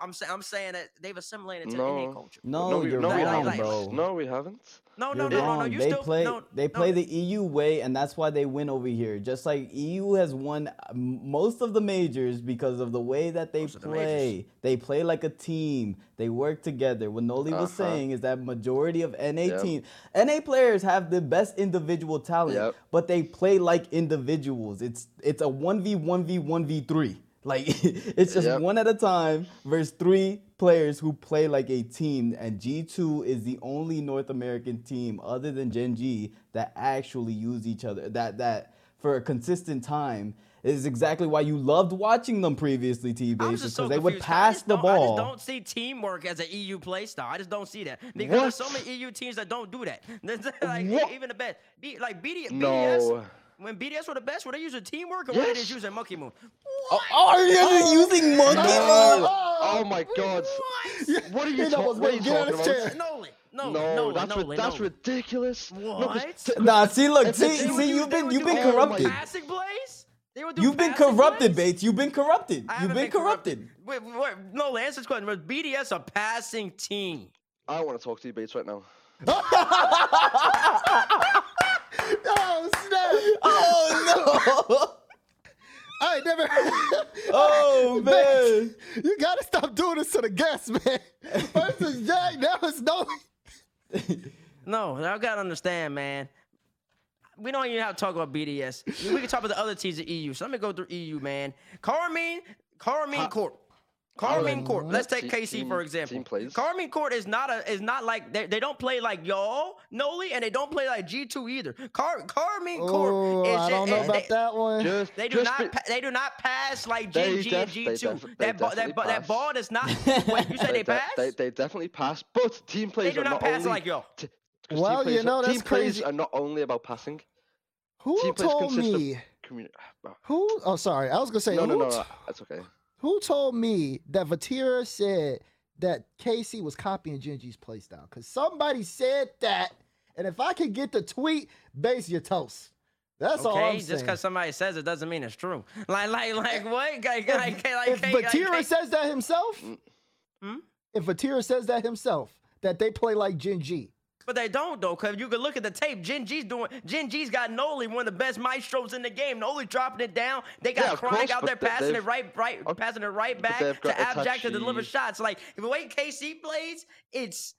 I'm saying I'm saying that they've assimilated to No. NA culture. No, we, you're no, we wrong, haven't. bro. No, we haven't. No, You're no, no, no, no. You they still play no, they no. play the EU way, and that's why they win over here. Just like EU has won uh, most of the majors because of the way that they Most of the play. They play like a team. They work together. What Noly was Uh-huh. saying is that majority of NA Yep. teams, NA players have the best individual talent, Yep. but they play like individuals. It's it's a one v one v one v three. Like it's just Yep. one at a time versus three players who play like a team. And G2 is the only North American team other than Gen G that actually use each other. That that for a consistent time is exactly why you loved watching them previously, T I'm Base, because so they would confused, 'cause I pass the don't- I just don't see teamwork as an EU play style. I just don't see that because there's so many EU teams that don't do that. Like What? even the best, B, like BD, No. BDS. When BDS were the best, were they using teamwork or were they just using Monkey Moon? Oh, oh are you using monkey oh, No. mode? Oh, oh my god. What are you, He ta- almost what are you went get out talking about? chair. Nolan, no, No, no, that's, ri- Nolan, that's Nolan. ridiculous. No, 'cause What? t- Nah, see, look, If see, it's- They would see, you've been, you've been Oh corrupted. Passing plays? They would do You've been corrupted, plays? Bates. You've been corrupted. I You've haven't been corrupted. Wait, wait, no, answer this question. Was BDS a passing team? I want to talk to you, Bates, right now. Oh snap! Oh no! I ain't never. Oh man! you gotta stop doing this to the guests, man. First is Jack, now it's no. No, I gotta understand, man. We don't even have to talk about BDS. We can talk about the other teams in EU. So let me go through EU, man. Karmine, Karmine Corp. Karmine Corp. Let's take KC for example. team plays. Karmine Corp is not a is not like they, they don't play like y'all, Noly, and they don't play like G2 either. Car Karmine Corp is I don't ju- know eh, about they, that one. Just, They do just not. be- they do not pass like They G and G two. That ball. That, definitely that ball does not. Wait, you said they, de- pass? They, they definitely pass, but team plays do are not not pass only, like y'all. t- Well, you know, that's team plays are not only about passing. Who team told consist of me? Oh, Who? Oh, sorry. I was gonna say no, who, no, no, t- no, that's okay. Who told me that Vatira said that KC was copying Gen G's playstyle? Because somebody said that, and if I could get the tweet, base your toast. That's all I'm Okay, saying. just because somebody says it doesn't mean it's true. Like, like, like, what? Like, like, like, if like, like, Vatira like- says that himself, Hmm? if Vatira says that himself, that they play like Genji, but they don't though, because you can look at the tape. Gen G's doing. Gen G's got Noly, one of the best maestros in the game. Noly dropping it down. They got Yeah, crying course, out there passing it right, right, Okay, passing it right back to Abjack to deliver Itachi. shots. Like the way KC plays, it's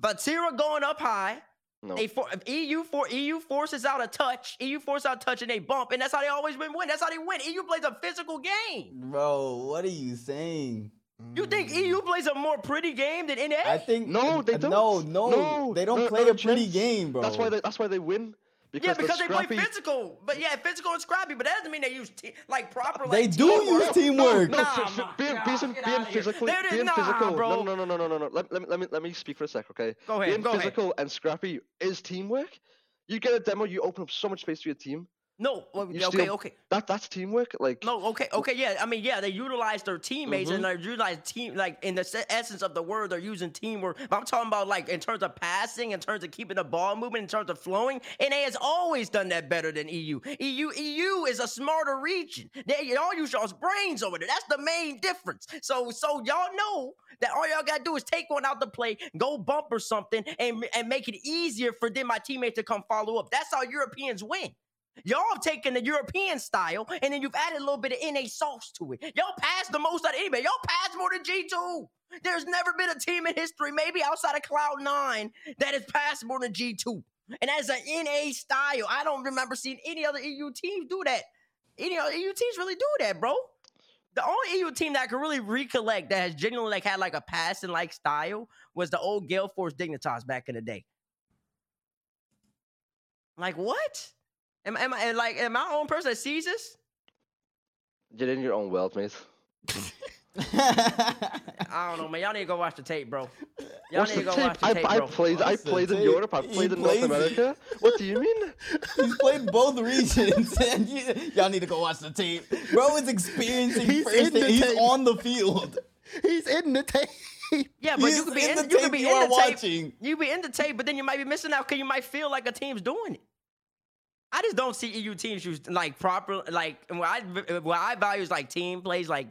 Vatira going up high. No. They for, EU for EU forces out a touch. EU forces out a touch and they bump, and that's how they always win. Win. That's how they win. EU plays a physical game. Bro, what are you saying? You think mm. EU plays a more pretty game than NA? I think No, they don't. No, no, they don't no, play no a pretty chance. game, bro. That's why they. That's why they win. Because yeah, they're because they play physical. But yeah, physical and scrappy. But that doesn't mean they use te- like proper. They do teamwork. use teamwork. No, Nah, f- f- my being, God, being, get being outta here. physically, There it is. being Nah, physical. bro. No, no, no, no, no, no, no. Let, let, me- let me let me speak for a sec, okay? Go ahead, Being go ahead. physical and scrappy is teamwork. You get a demo, you open up so much space for your team. No, well, okay, okay. That that's teamwork. Like No, okay, okay, yeah. I mean, yeah, they utilize their teammates and Mm-hmm. they utilize team, like in the essence of the word, they're using teamwork. But I'm talking about like in terms of passing, in terms of keeping the ball moving, in terms of flowing. NA has always done that better than EU. EU, EU is a smarter region. They y'all use y'all's brains over there. That's the main difference. So, so y'all know that all y'all gotta do is take one out the play, go bump or something, and and make it easier for then my teammates, to come follow up. That's how Europeans win. Y'all have taken the European style and then you've added a little bit of NA sauce to it. Y'all passed the most out of anybody. Y'all passed more than G2. There's never been a team in history, maybe outside of Cloud9, that has passed more than G2. And as an NA style, I don't remember seeing any other EU teams do that. Any other EU teams really do that, bro. The only EU team that I really recollect that has genuinely like had like a passing like style was the old Gale Force Dignitas back in the day. Like what? Am, am I like am I the only person that sees this? you're in your own world, mate. I don't know, man. Y'all need to go watch the tape, bro. Y'all What's need the to go tape? watch the I, tape, I bro. played. I What's the played in tape? Europe. I've He played in plays North it. America. What do you mean? He's played both regions, and you, y'all need to go watch the tape. Bro is experiencing He's first. in the He's tape. on the field. He's in the tape. Yeah, but He's you could be in in, the you could tape be you in are the tape. watching. You be in the tape, but then you might be missing out because you might feel like a team's doing it. I just don't see EU teams use like proper like what I what I value is like team plays, like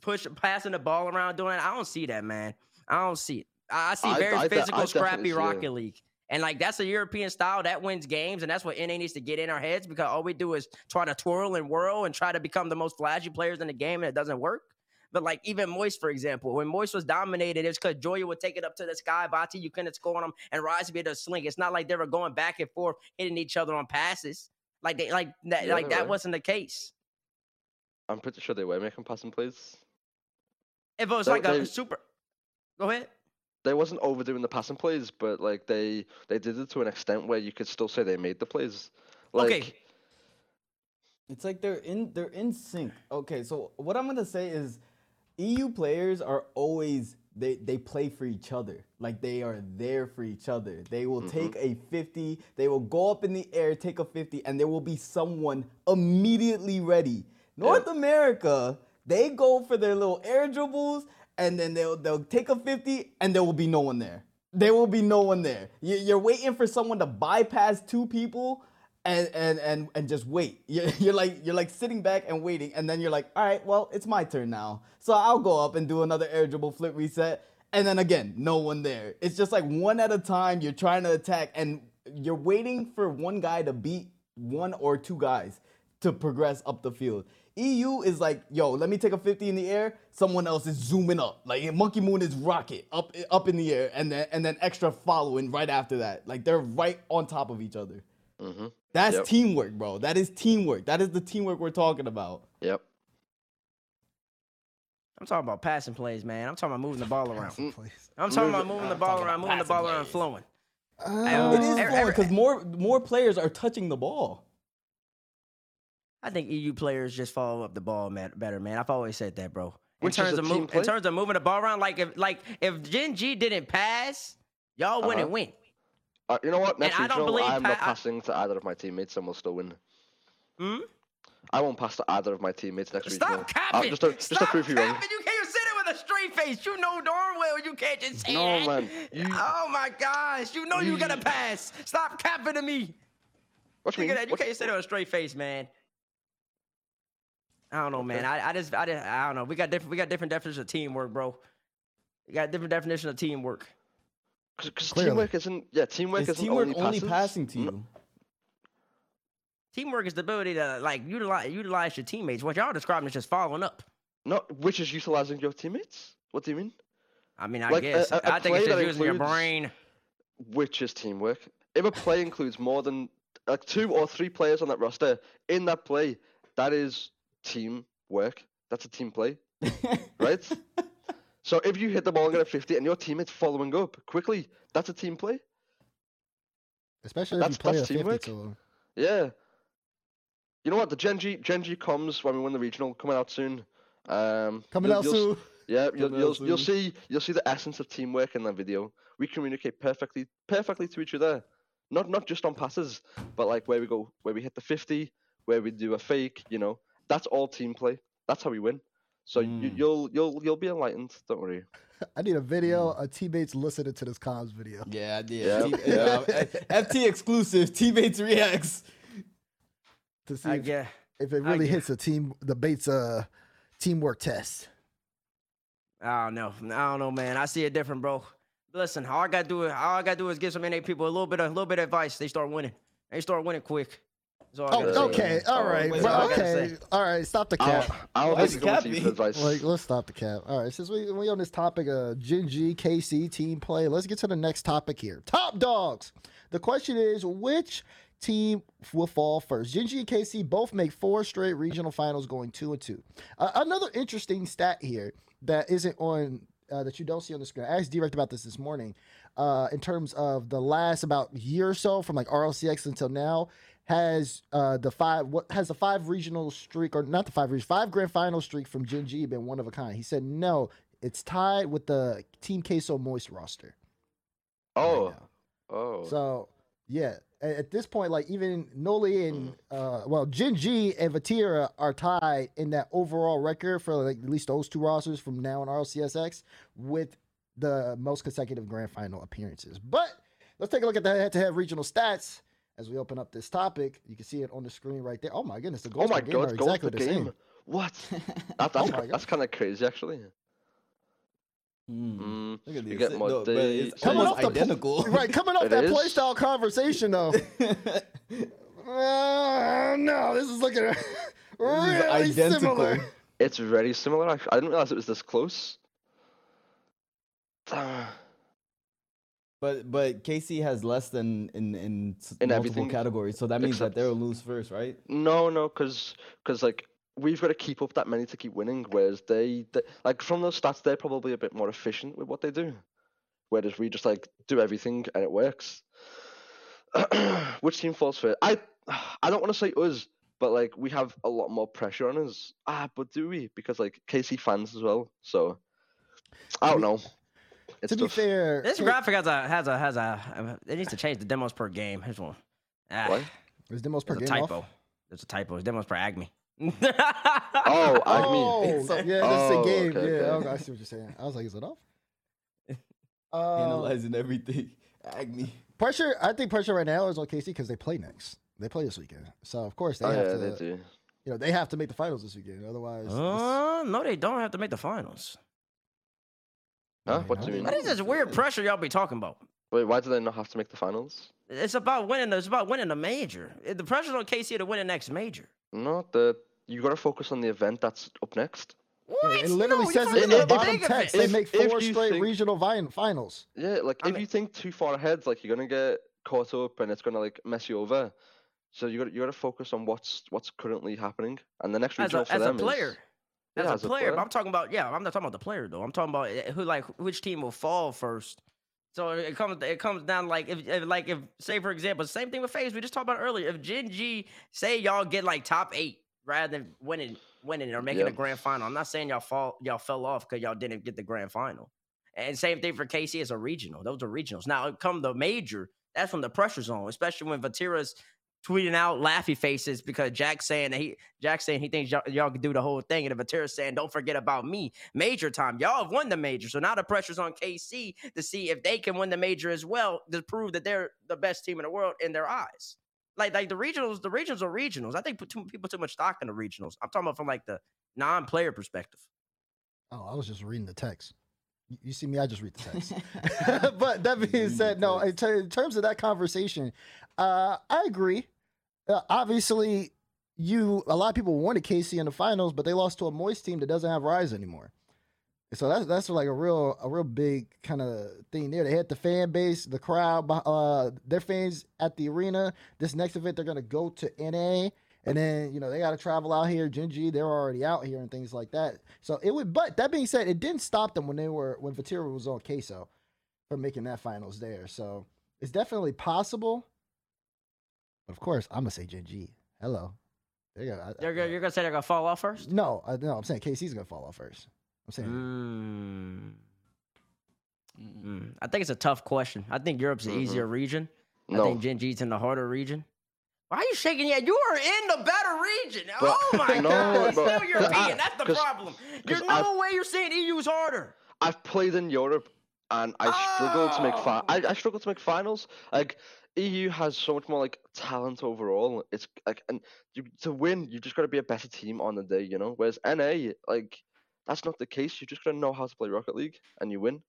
push passing the ball around doing it. I don't see that, man. I don't see it. I I see very I de- physical, I scrappy. Rocket League. And like that's a European style that wins games, and that's what NA needs to get in our heads because all we do is try to twirl and whirl and try to become the most flashy players in the game, and it doesn't work. But like even Moist, for example, when Moist was dominated, it's because Joyo would take it up to the sky, Bati, you couldn't score on them, and Rise would be able to sling. It's not like they were going back and forth, hitting each other on passes. Like they like that Yeah, like that were. wasn't the case. I'm pretty sure they were making passing plays. If it was They- like a they- super Go ahead. They wasn't overdoing the passing plays, but like they they did it to an extent where you could still say they made the plays. Like, okay. It's like they're in they're in sync. Okay, so what I'm gonna say is EU players are always they they play for each other. Like they are there for each other. They will mm-hmm. take a 50, they will go up in the air, take a 50, and there will be someone immediately ready. North America, they go for their little air dribbles and then they'll they'll take a 50 and there will be no one there. There will be no one there. You- You're waiting for someone to bypass two people and and and and just wait. You're, you're like you're like sitting back and waiting, and then you're like, all right, well, it's my turn now. So I'll go up and do another air dribble flip reset, and then again, no one there. It's just like one at a time. You're trying to attack, and you're waiting for one guy to beat one or two guys to progress up the field. EU is like, yo, let me take a 50 in the air. Someone else is zooming up. Like Monkey Moon is rocket up up in the air, and then and then extra following right after that. Like they're right on top of each other. hmm That's Yep. teamwork, bro. That is teamwork. That is the teamwork we're talking about. Yep. I'm talking about passing plays, man. I'm talking about moving the ball around. Please. I'm talking about Moving- moving the ball around, moving the ball passing around, flowing. Uh, It is flowing because more more players are touching the ball. I think EU players just follow up the ball man, better, man. I've always said that, bro. In Which terms of team move, in terms of moving the ball around, like if like if Gen G didn't pass, y'all wouldn't Uh-huh. win. Uh, you know what? Next I don't regional, I'm not pa- I- passing to either of my teammates, and we'll still win. Hmm? I won't pass to either of my teammates next regional. Stop Uh, capping. just to, just to Stop prove you wrong. You can't say that with a straight face. You know darn well you can't just say No, that. man. You- oh my gosh. You know you, you- gotta pass. Stop capping to me. What you mean? that. You What- can't say that with a straight face, man. I don't know, man. I, I just I, just, I don't know. We got different we got different definitions of teamwork, bro. We got different definition of teamwork. Because Clearly. teamwork isn't. Yeah, teamwork Is isn't teamwork only, only passing to No- you? Teamwork is the ability to like utilize utilize your teammates. What y'all describing is just following up. No, which is utilizing your teammates. What do you mean? I mean, I Like, guess a- a I think it's just using your brain. Which is teamwork. If a play includes more than like two or three players on that roster in that play, that is teamwork. That's a team play, right? So if you hit the ball and get a 50 and your teammate's following up quickly, that's a team play. Especially if That's- you play a that's 50 teamwork. to him. Yeah. You know what? The Gen G Genji comes when we win the regional coming out soon. Um, Coming out soon. Yeah, you'll, you'll, out you'll see you'll see the essence of teamwork in that video. We communicate perfectly perfectly to each other, not not just on passes, but like where we go, where we hit the fifty, where we do a fake. You know, that's all team play. That's how we win. So you, Mm. you'll you'll you'll be enlightened. Don't worry. I need a video of teammates listening to this comms video. Yeah, I did. Yeah, T- yeah. uh, FT exclusive. Teammates reacts. To see I if, guess. if it really get- hits the team, the Bates uh, teamwork test. I don't know. I don't know, man. I see it different, bro. Listen, all I gotta do is all I gotta do is give some NA people a little bit of a little bit of advice. They start winning. They start winning quick. That's all I Oh, okay. All Oh, Well, what I gotta okay. All right. Stop the I'll, cap. I'll What's be coming to you advice. Like, let's stop the cap. All right, since we we on this topic of Gen G KC team play, let's get to the next topic here. Top dogs. The question is, which team will fall first? Gen G and KC both make four straight regional finals, going two and two. Uh, another interesting stat here that isn't on uh, that you don't see on the screen. I asked Direct about this this morning. uh, in terms of the last about year or so from like RLCSX until now has uh, the five what has the five regional streak or not the five region five grand final streak from Gen G been one of a kind? He said no, it's tied with the Team Queso Moist roster. Oh, now. oh. So yeah, at this point, like even Noly and uh, well, Gen G and Vatira are tied in that overall record for like at least those two rosters from now on RLCSX with the most consecutive grand final appearances. But let's take a look at the head-to-head regional stats as we open up this topic. You can see it on the screen right there. Oh my goodness, the oh my per game are god, goals exactly per the game. same. What? That, that's Oh that's kind of crazy, actually. Mm. Mm, Look at you this. get No, more but it's days. Coming almost off the po- identical. Right, coming off It that is. playstyle conversation though. Uh, no, this is looking really identical. similar. It's very similar. Actually, I didn't realize it was this close. But but KC has less than in in, In multiple categories, so that means that they'll lose first, right? no, no, because because like we've got to keep up that many to keep winning. Whereas they, they like from those stats, they're probably a bit more efficient with what they do. Whereas we just like do everything and it works. Which team falls first? I I don't want to say us, but like we have a lot more pressure on us. Ah, but do we? Because like KC fans as well. So I don't know. It's to be tough. fair, This K- graphic has a has a has a. It needs to change the demos per game. Here's one. Ah, What? is demos per There's a typo. off? There's a typo. It's demos per Agme. Oh, Oh, Agme. So- yeah, this is Oh, a game. okay, yeah, okay. okay, I see what you're saying. I was like, is it off? Uh, Analyzing everything. Agni. pressure. I think pressure right now is on KC because they play next. They play this weekend, so of course they Oh, have yeah, to. they do. You know, they have to make the finals this weekend. Otherwise, Uh, no, they don't have to make the finals. Huh? What do you they mean? What is this weird pressure y'all be talking about? Wait, why do they not have to make the finals? It's about winning. It's about winning the major. The pressure's on KC to win the next major. No, the you got to focus on the event that's up next. What? it literally No, says it in the bottom text. event. They If- make four you straight think- regional vi- finals. Yeah, like I if mean- you think too far ahead, like you're gonna get caught up and it's gonna like mess you over. So you got you got to focus on what's what's currently happening, and the next as regional a, for as a them player. is As, Yeah, a, as a player, player. but I'm talking about yeah. I'm not talking about the player though. I'm talking about eh, who like which team will fall first. So it comes it comes down like if, if like if say for example same thing with FaZe we just talked about earlier. If Gen G say y'all get like top eight rather than winning winning or making a grand final. I'm not saying y'all fall y'all fell off because y'all didn't get the grand final. And same thing for KC as a regional. Those are regionals. Now come the major. That's when the pressure's on, especially when Vatira's tweeting out laughy faces because Jack's saying that he Jack's saying he thinks y'all, y'all can do the whole thing, and Vatira's saying don't forget about me. Major time, y'all have won the major, so now the pressure's on KC to see if they can win the major as well to prove that they're the best team in the world in their eyes. Like like the regionals, the regionals are regionals. I think put too, people too much stock in the regionals. I'm talking about from like the non-player perspective. Oh, I was just reading the text. You- You see me, I just read the text. but that being said, no, in, text. ter- in terms of that conversation, uh, I agree. Uh, obviously, you a lot of people wanted KC in the finals, but they lost to a Moist team that doesn't have Rise anymore. So that's that's like a real a real big kind of thing there. They had the fan base, the crowd, uh, their fans at the arena. This next event, they're gonna go to NA, and then you know they got to travel out here. Gen G, they're already out here and things like that. So it would. But that being said, it didn't stop them when they were when Vatira was on Queso from making that finals there. So it's definitely possible. But of course, I'm gonna say Gen G. Hello. There you go. I- You're, I- gonna- you're gonna say they're gonna fall off first? no, I, no, I'm saying KC's gonna fall off first. I'm saying Mm. Mm. I think it's a tough question. I think Europe's the Mhm. easier region. I think Gen G's in the harder region. Why are you shaking your head? You are in the better region. But- oh my no, god, it's still European. I- That's the 'cause- problem. 'cause There's I- no way you're saying EU's harder. I've played in Europe and I struggle to make fi- Oh. I, I struggle to make finals. Like EU has so much more like talent overall. It's like and you to win, you just got to be a better team on the day, you know. Whereas NA, like that's not the case. You just got to know how to play Rocket League and you win.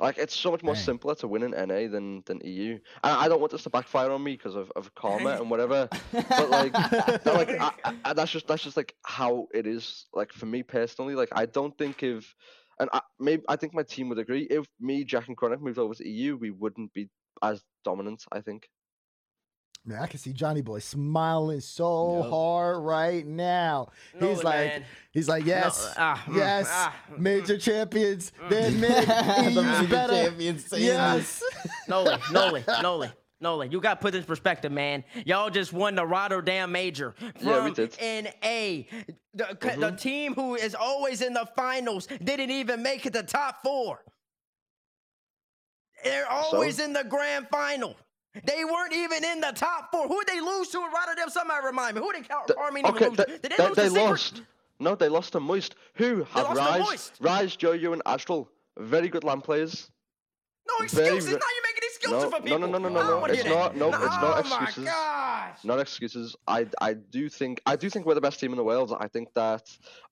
Like it's so much more Dang. simpler to win in NA than than EU. And I don't want this to backfire on me because of, of karma and whatever. But like, like I, I, that's just that's just like how it is. Like for me personally, like I don't think if, and I, maybe I think my team would agree. If me, Jack, and Chronic moved over to EU, we wouldn't be as dominant. I think. Man, I can see Johnny Boy smiling so Yep. hard right now. He's like, man. he's like, yes, ah, mm, yes, mm, major champions. They're mid. the EU's major better. champions saying Yes. Noly, Noly, Noly. Noly, you got to put this in perspective, man. Y'all just won the Rotterdam Major from Yeah, we did. NA. The, mm-hmm. the team who is always in the finals didn't even make it to top four. They're always in the grand final. They weren't even in the top four. Who did they lose to in Rotterdam? Somebody remind me. Who did Car- Armenia okay, lose they, to? Did they, they, lose they lost. No, they lost to Moist, who to Rise. Rise, Jojo, and Astral. Very good land players. No excuses. ve- now you're making No, for no, people. no, no, no, no, don't no. It's not- no, it's not Oh my excuses. gosh. Not excuses. I I do think I do think we're the best team in the world. I think that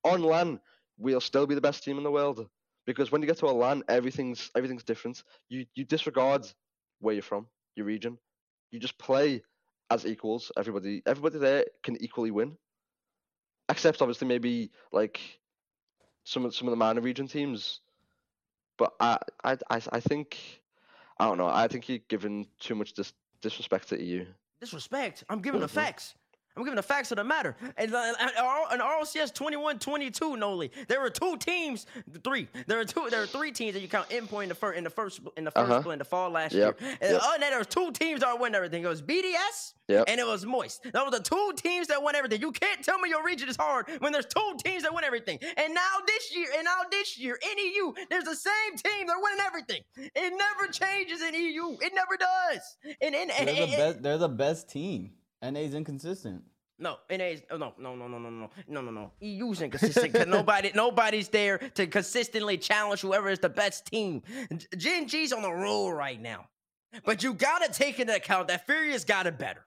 on LAN we'll still be the best team in the world because when you get to a LAN, everything's everything's different. You you disregard where you're from, your region. You just play as equals. Everybody everybody there can equally win, except obviously maybe like some of some of the minor region teams. But I I I, I think I don't know. I think you're giving too much dis- disrespect to EU. disrespect. I'm giving the Mhm. facts. I'm giving the facts of the matter. And uh, and R- and RLCS 21-22, Noly. There were two teams, three. There were two. There were three teams that you count endpoint in the first in the first in the first Uh-huh. split in the fall last Yep, year. And yep. other than there was two teams that won everything. It was BDS Yep. and it was Moist. Those were the two teams that won everything. You can't tell me your region is hard when there's two teams that win everything. And now this year, and now this year in EU, there's the same team that winning everything. It never changes in EU. It never does. And, and, and, They're the and- best. They're the best team. NA's inconsistent. No, NA's oh, no, no, no, no, no, no, no, no, no. EU's inconsistent because nobody, nobody's there to consistently challenge whoever is the best team. G- Gen G's on the roll right now, but you gotta take into account that Furia's got it better.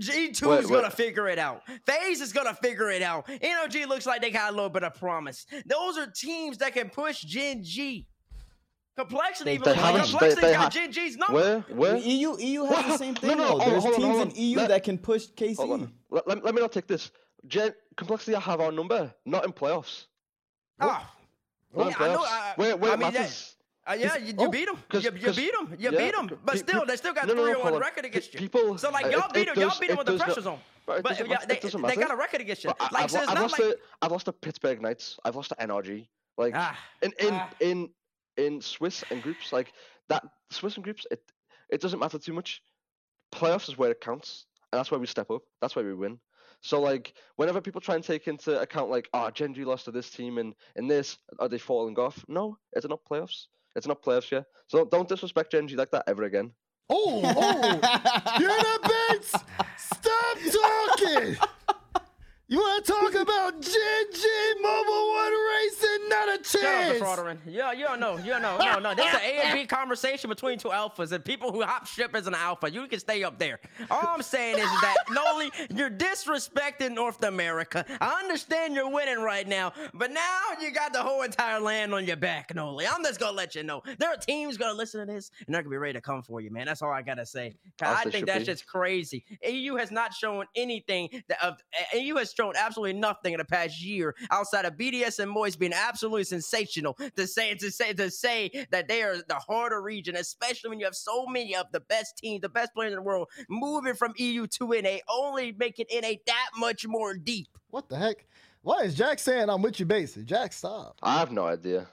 G2 Wait, is gonna figure it out. FaZe is gonna figure it out. NOG looks like they got a little bit of promise. Those are teams that can push Gen G. Complexity, They- even they like, haven't- complexity they- they got ha- Gen G's number. Where where? EU EU has the same thing no, though. hold There's on, teams hold in. EU Let- that can push KC. Hold on. Let, let, let me not take this. Gen, complexity I have our number, not in playoffs. Ah, Not in Yeah, I know, playoffs. I- where where I it mean, that- matters. Uh, yeah, you, you oh, beat them. 'cause- You, you 'cause- beat them. You yeah, beat them. But still, pe- they still got no, no, no, 3 0 hold1 record against you. people- so, like, uh, y'all it- beat them. Y'all beat them with the does not- pressure zone. But But yeah, they, they got a record against you. I- Like, I've, so it's I've not lost like. to I've lost to Pittsburgh Knights. I've lost the NRG. Like Ah, in in ah. in in Swiss and groups like that. Swiss and groups, it it doesn't matter too much. Playoffs is where it counts, and that's where we step up. That's where we win. So like whenever people try and take into account like, ah, oh, Gen G lost to this team and in this, are they falling off? No, it's not playoffs. It's not playoffs yet. So don't, don't disrespect Gen G like that ever again. Oh, oh. Hear that, Bates? Stop talking. You want to talk about Gen G Mobil 1 Racing? Not a chance. Shut up, chance. defrauderin. Yeah, you don't know. You don't know. No, no. This is an A and B conversation between two alphas and people who hop ship as an alpha. You can stay up there. All I'm saying is that, Noly, you're disrespecting North America. I understand you're winning right now, but now you got the whole entire land on your back, Noly. I'm just going to let you know. There are teams going to listen to this, and they're going to be ready to come for you, man. That's all I got to say. I think that's be. just crazy. EU has not shown anything that of EU has shown absolutely nothing in the past year outside of BDS and Moist being absolutely sensational to say to say to say that they are the harder region, especially when you have so many of the best teams, the best players in the world, moving from EU to NA, only making NA that much more deep. What the heck? Why is Jack saying I'm with you, Basie? Jack, stop. I have no idea.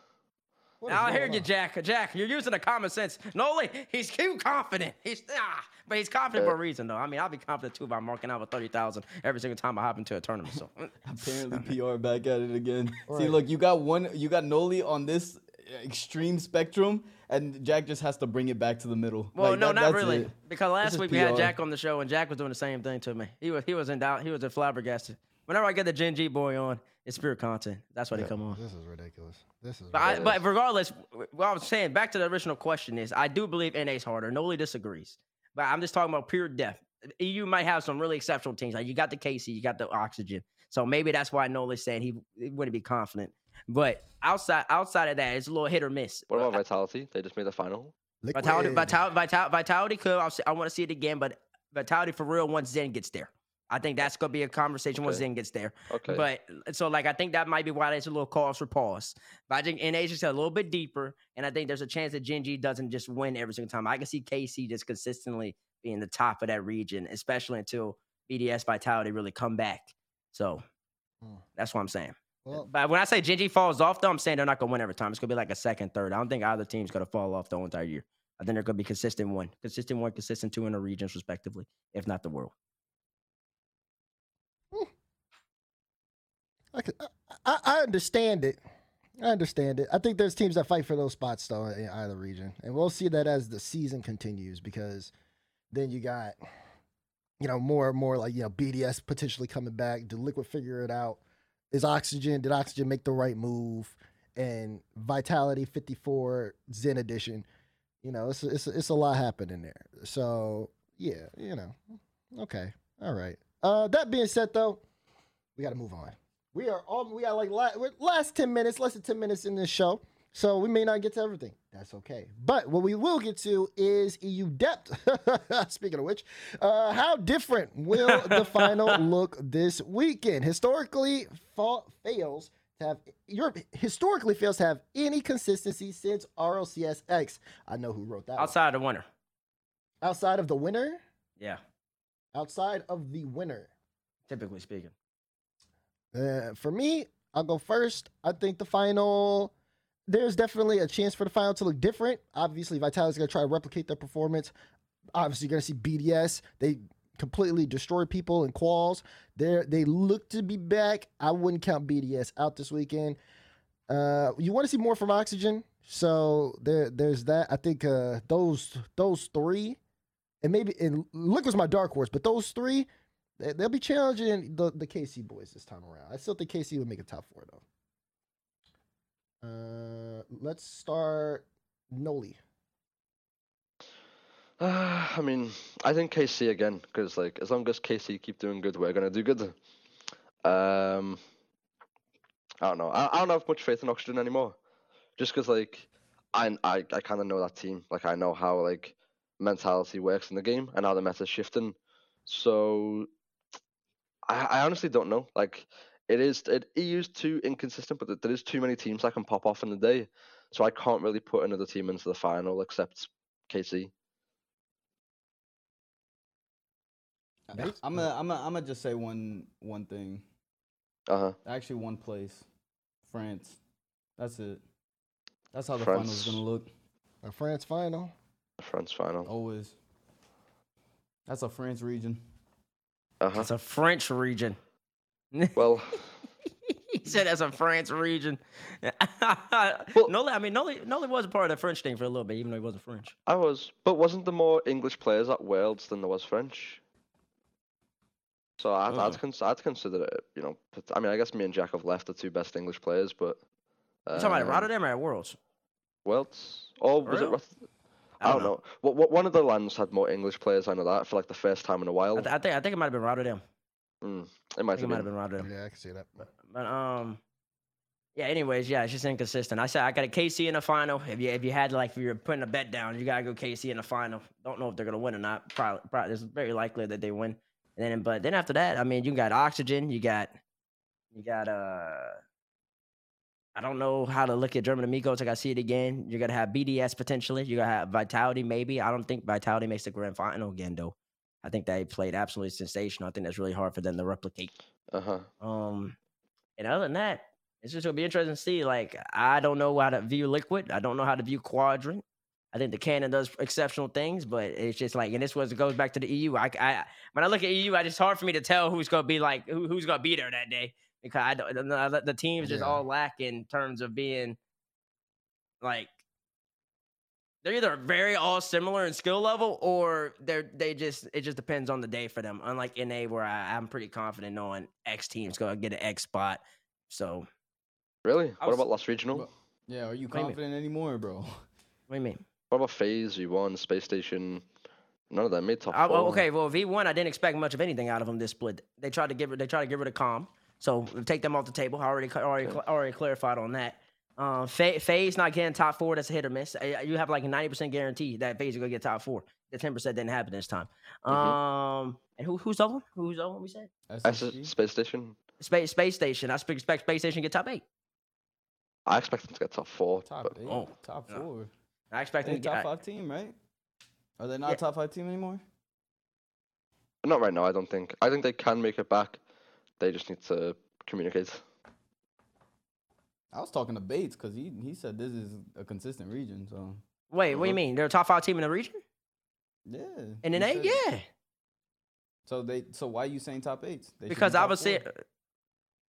What is I hear you. Jack. Jack, you're using the common sense. Noly, he's too confident. He's ah, but he's confident for a reason, though. I mean, I'll be confident too by marking out with thirty thousand every single time I hop into a tournament. So Apparently, PR back at it again. See, look, you got one, you got Noly on this extreme spectrum, and Jack just has to bring it back to the middle. Well, Like, no, that- not really. it. Because last is week we had Jack on the show, and Jack was doing the same thing to me. He was he was in doubt. He was a flabbergasted. Whenever I get the Gen G boy on, it's pure content. That's why they come on. This is ridiculous. This is. But, I, ridiculous. but regardless, what I was saying back to the original question is, I do believe NA's harder. Nobody disagrees. But I'm just talking about pure depth. You might have some really exceptional teams. Like you got the KC, you got the Oxygen. So maybe that's why Noly's saying he, he wouldn't be confident. But outside outside of that, it's a little hit or miss. What about Vitality? They just made the final. Vitality, Liquid. Vitality, Vitality, Vitality could. I'll I want to see it again, but Vitality for real once Zen gets there. I think that's gonna be a conversation once Okay. Zen gets there. Okay. But so like I think that might be why there's a little cause for pause. But I think NA's just a little bit deeper, and I think there's a chance that Gen G doesn't just win every single time. I can see KC just consistently being the top of that region, especially until BDS Vitality really come back. So Hmm. that's what I'm saying. Well, But when I say Gen G falls off, though, I'm saying they're not gonna win every time. It's gonna be like a second, third. I don't think either team's gonna fall off the whole entire year. I think they're gonna be consistent one, consistent one, consistent two in the regions, respectively, if not the world. I, I, I understand it. I understand it. I think there's teams that fight for those spots though in either region, and we'll see that as the season continues because then you got you know more and more like you know BDS potentially coming back. Did Liquid figure it out? Is Oxygen? Did Oxygen make the right move? And Vitality 54 Zen Edition. You know, it's it's it's a lot happening there. So yeah, you know, okay, all right. Uh, that being said, though, we got to move on. We are all we got like la- we're last ten minutes, less than ten minutes in this show, so we may not get to everything. That's okay. But what we will get to is EU depth. Speaking of which, uh, how different will the final look this weekend? Historically, fa- fails to have Europe historically fails to have any consistency since RLCSX. I know who wrote that. one. Outside the winner. outside of the winner, Yeah, outside of the winner. typically speaking. Uh, for me, I'll go first. I think the final, there's definitely a chance for the final to look different. Obviously, Vitality's going to try to replicate their performance. Obviously, you're going to see BDS. They completely destroy people in quals. They they look to be back. I wouldn't count BDS out this weekend. Uh, you want to see more from Oxygen, so there there's that. I think uh, those those three, and maybe and Liquid's my dark horse, but those three they- They'll be challenging the, the KC boys this time around. I still think KC would make a top four though. Uh, let's start Noly. Uh, I mean, I think KC again because like as long as KC keep doing good, we're gonna do good. Um, I don't know. I, I don't have much faith in Oxygen anymore, just because like I I, I kind of know that team. Like I know how like mentality works in the game and how the meta's shifting. So I, I honestly don't know. Like it is it EU's too inconsistent, but there- there is too many teams that can pop off in the day. So I can't really put another team into the final except KC. I'm gonna I'm gonna I'm gonna just say one one thing. Uh huh. Actually, one place, France. That's it. That's how the finals is gonna look. A France final. France final. Always. That's a France region. Uh huh. It's a French region. Well, he said that's a France region. well, Noly, I mean, Noly, Noly was a part of the French thing for a little bit, even though he wasn't French. I was, but wasn't there more English players at Worlds than there was French? So I'd, Oh. I'd, cons- I'd consider it, you know. I mean, I guess me and Jack have left the two best English players, but. You talking about um, Rotterdam or at Worlds? Worlds? Or was it? Real? Rot- I don't know. What, what one of the lands had more English players? I know that for like the first time in a while. I, th- I think I think it might have been Rotterdam. Mm, it I might think it have might have been. been Rotterdam. Yeah, I can see that. But um, yeah. Anyways, yeah, it's just inconsistent. I said I got a KC in the final. If you if you had like if you're putting a bet down, you gotta go KC in the final. Don't know if they're gonna win or not. Probably, probably it's very likely that they win. And then, but then after that, I mean, you got Oxygen. You got, you got uh. I don't know how to look at German Amigos. I got to see it again. You're gonna have BDS potentially. You're gonna have Vitality maybe. I don't think Vitality makes the grand final again though. I think they played absolutely sensational. I think that's really hard for them to replicate. Uh huh. Um, and other than that, it's just gonna be interesting to see. Like, I don't know how to view Liquid. I don't know how to view Quadrant. I think the Canon does exceptional things, but it's just like, and this was goes back to the EU. I, I when I look at EU, I just hard for me to tell who's gonna be like who, who's gonna be there that day because I don't the, the teams just Yeah. all lack in terms of being like they're either very all similar in skill level or they're they just it just depends on the day for them. Unlike NA where I, I'm pretty confident knowing X team's gonna get an X spot. So Really? I What was- about last regional? But- Yeah, are you What do mean? confident anymore, bro? what do you mean? What about FaZe? You won Space Station. None of that made top I, four. well, okay, well V one I didn't expect much of anything out of them this split. They tried to get rid they tried to get rid of calm. So take them off the table. I already already cl- already clarified on that. Um, Fa- FaZe not getting top four. That's a hit or miss. Uh, You have like a ninety percent guarantee that FaZe is gonna get top four. The ten percent didn't happen this time. Mhm. Um, and who who's the one? Who's the one we said? SSG? Space Station. Space Space Station. I expect Space Station to get top eight. I expect them to get top four. Top but eight, Oh, top no. four. I expect They them to be top get. five team, right? Are they not Yeah. a top five team anymore? Not right now, I don't think. I think they can make it back. They just need to communicate. I was talking to Bates because he he said this is a consistent region. So Wait, what do you mean? They're a top five team in the region? yeah. In an eight? Yeah. So they so why are you saying top eight? They should be Because I top would say, four.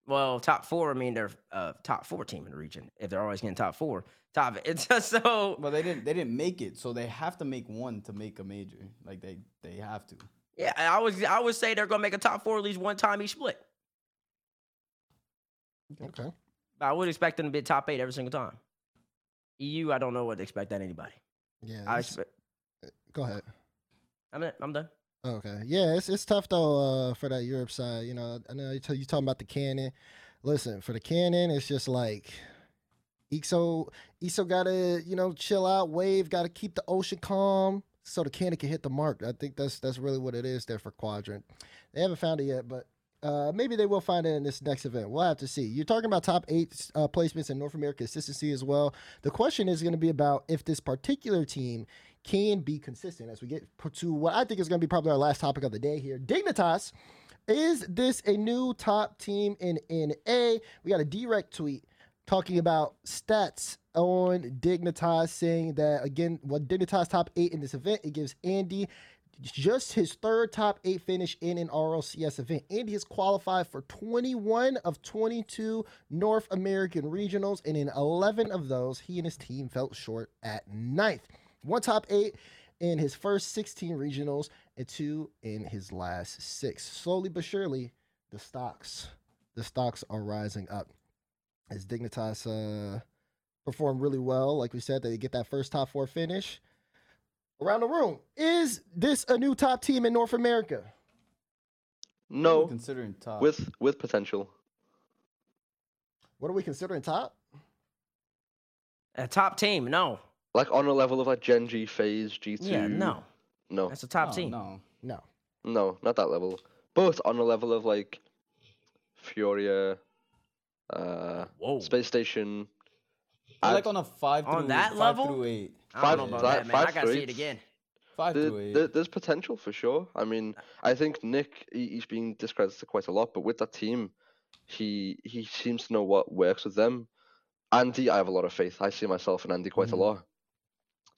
well, top four. I mean, they're uh, top four team in the region. If they're always getting top four, top. It's just so. But they didn't they didn't make it, so they have to make one to make a major. Like they they have to. Yeah, I was. I would say they're gonna make a top four at least one time each split. Okay. I would expect them to be top eight every single time. EU, I don't know what to expect that anybody. Yeah. I expect. go ahead. I'm I'm done. Okay. Yeah, it's it's tough though uh, for that Europe side. You know, I know you t- you talking about the cannon. Listen, for the cannon, it's just like EXO EXO gotta, you know, chill out, wave, gotta keep the ocean calm so the cannon can hit the mark. I think that's that's really what it is there for quadrant. They haven't found it yet, but uh, maybe they will find it in this next event. We'll have to see. You're talking about top eight uh, placements in North America consistency as well. The question is going to be about if this particular team can be consistent as we get to what I think is going to be probably our last topic of the day here. Dignitas. Is this a new top team in NA? We got a direct tweet talking about stats on Dignitas saying that again, what Dignitas top eight in this event, it gives Andy just his third top eight finish in an RLCS event. Andy has qualified for 21 of 22 North American regionals, and in 11 of those, he and his team fell short at ninth. One top eight in his first 16 regionals, and two in his last six. Slowly but surely, the stocks, the stocks are rising up. As Dignitas uh, perform really well, like we said, they get that first top four finish around the room. Is this a new top team in North America? No, considering top. with with potential. What are we considering top? A top team? No. Like on a level of like Gen G, FaZe, G2. Yeah, no. No, That's a top no, team. No, No. no, not that level. Both on a level of like Furia, uh, Whoa. Space Station. They're I'd- like on a five On through that five level? through eight. I Five- don't know about five- that, man. I gotta see it again. Five there, through eight. there- there's potential for sure. I mean, I think Nick he, he's been discredited quite a lot, but with that team, he he seems to know what works with them. Andy, I have a lot of faith. I see myself in Andy quite Mhm. a lot.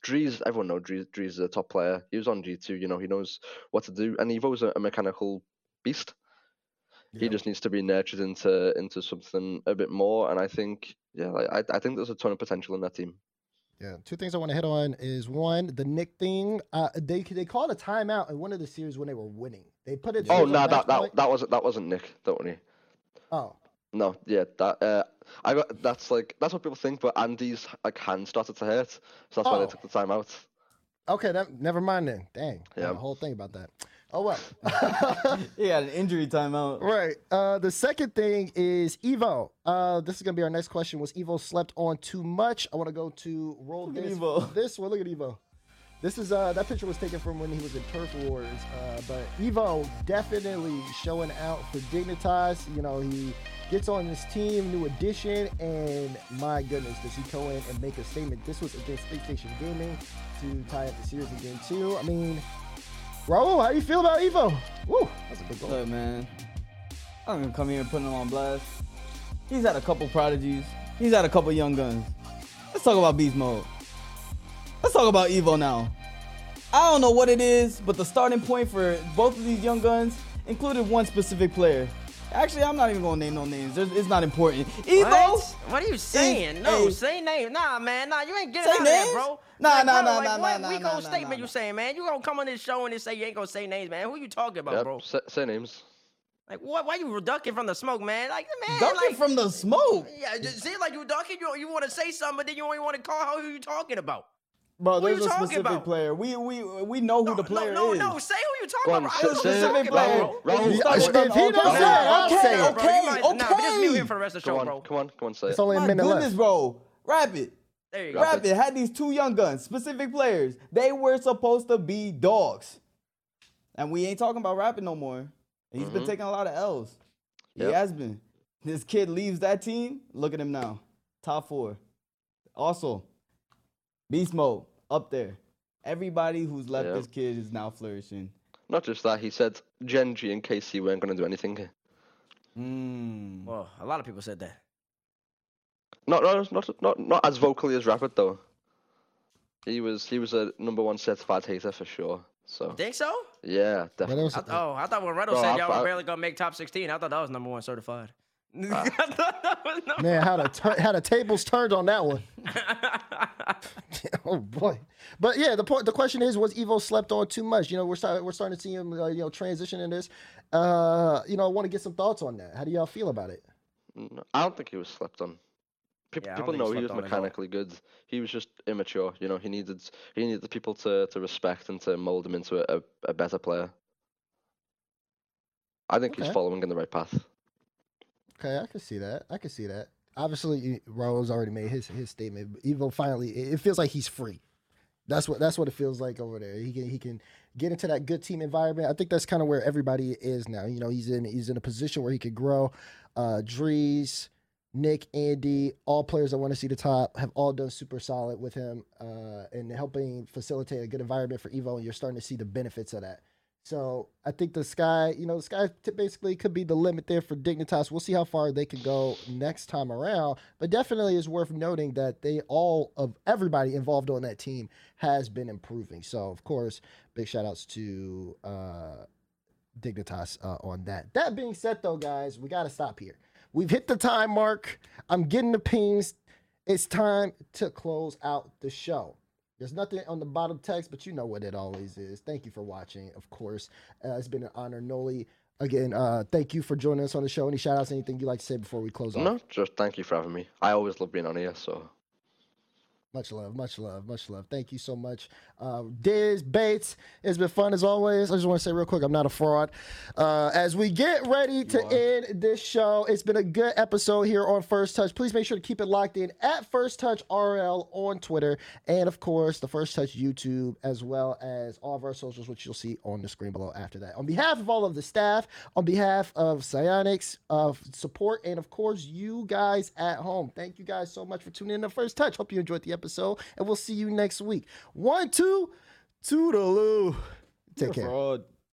Drees, everyone knows Drees. Drees is a top player. He was on G two. You know, he knows what to do. And Evoh's a, a mechanical beast. He just needs to be nurtured into into something a bit more. And I think, yeah, like, I I think there's a ton of potential in that team. Yeah, two things I want to hit on is one, the Nick thing. Uh, they they called a timeout in one of the series when they were winning. They put it. Oh no, that that that wasn't that wasn't Nick. Don't worry. Oh, No, yeah, that uh, I got that's like that's what people think, but Andy's like hand started to hurt, so that's why Oh. they took the time out. okay. That never mind then. Dang. Yeah. The whole thing about that. Oh well. he had an injury timeout. Right. Uh, the second thing is Evoh. Uh, this is gonna be our next question. Was Evoh slept on too much? I want to go to roll Look at this. Evoh. This one. Look at Evoh. This is uh that picture was taken from when he was in Turf Wars. Uh, but Evoh definitely showing out for Dignitas. You know he gets on this team, new addition, and my goodness, does he go in and make a statement? This was against Space Station Gaming to tie up the series in game two. I mean, Raul, how you feel about Evoh? Woo, that's a big goal. Look, man. I'm gonna come here and put him on blast. He's had a couple prodigies. He's had a couple young guns. Let's talk about beast mode. Let's talk about Evoh now. I don't know what it is, but the starting point for both of these young guns included one specific player. Actually, I'm not even gonna name no names. There's, it's not important. Evoh. What? What are you saying? No, hey. say name. Nah, man. Nah, you ain't getting Say out of that, bro. Nah, Like, nah, bro, nah, like, nah, what nah, weak nah, old nah, statement nah, you nah. saying, man? You gonna come on this show and just say you ain't gonna say names, man? Who you talking about, Yep, bro? say, say names. Like, what? Why you ducking from the smoke, man? Like, man, Ducking like, from the smoke. yeah, it just seems like you ducking. You you want to say something, but then you only want to call who you talking about. Bro, Who you there's a talking specific about? player. We we we know who the player no, is. no, no. Say who you talking Go about. say- I know who say you talking Specific about, player. bro. Raul, You Raul, started if he don't okay, say it, I'll okay, say it. Bro, you might- okay, Nah, but just mute him for the rest of the show, on, bro. come on, come on, say It's only a My minute goodness, left. bro. Rapid. There you go. Rapid. Rapid had these two young guns, specific players. They were supposed to be dogs. And we ain't talking about Rapid no more. He's been Mhm. taking a lot of L's. He has been. This kid leaves that team. Look at him now. Top four. Also, beast mode up there. Everybody who's left Yep. this kid is now flourishing. not just that, he said Gen G and KC weren't going to do anything. Mm. Well, a lot of people said that. Not, not, not, not, not as vocally as Rapid though. He was, he was a number one certified hater for sure. So Think so? yeah, definitely. I, oh, I thought when Redo Bro, said I- y'all were barely gonna make top 16, I thought that was number one certified. I thought that was number man, how the tur- how the tables turned on that one. oh boy, but yeah, the point, the question is, was Evoh slept on too much? You know, we're starting, we're starting to see him, uh, you know, transition in this. Uh, you know, I want to get some thoughts on that. How do y'all feel about it? I don't think he was slept on. People, Yeah, people think he know he was slept on at all. mechanically good. He was just immature. You know, he needed he needed people to, to respect and to mold him into a, a, a better player. I think Okay. he's following in the right path. Okay, I can see that. I can see that. Obviously, Raul's already made his his statement. but Evoh finally, it feels like he's free. That's what that's what it feels like over there. He can he can get into that good team environment. I think that's kind of where everybody is now. You know, he's in he's in a position where he could grow. Uh, Nick, Andy, all players that want to see the top have all done super solid with him uh, and helping facilitate a good environment for Evoh. And you're starting to see the benefits of that. So I think the sky, you know, the sky basically could be the limit there for Dignitas. We'll see how far they can go next time around, but definitely is worth noting that they all of everybody involved on that team has been improving. So of course, big shout outs to uh, Dignitas uh, on that. That being said, though, guys, we got to stop here. We've hit the time mark. I'm getting the pings. It's time to close out the show. There's nothing on the bottom text, but you know what it always is. Thank you for watching, of course. Uh, it's been an honor, Noly. Again, uh, thank you for joining us on the show. Any shout outs, anything you'd like to say before we close off? No, just thank you for having me. I always love being on here. So Much love, much love, much love. Thank you so much. Uh, Daz Bates, it's been fun as always. I just want to say real quick, I'm not a fraud. Uh, as we get ready to end this show, it's been a good episode here on First Touch. Please make sure to keep it locked in at First Touch RL on Twitter, and of course, the First Touch YouTube, as well as all of our socials, which you'll see on the screen below after that. On behalf of all of the staff, on behalf of Psyonix, of support, and of course, you guys at home, thank you guys so much for tuning in to First Touch. Hope you enjoyed the episode, and we'll see you next week. One, two, toodaloo. Take care. Fraud.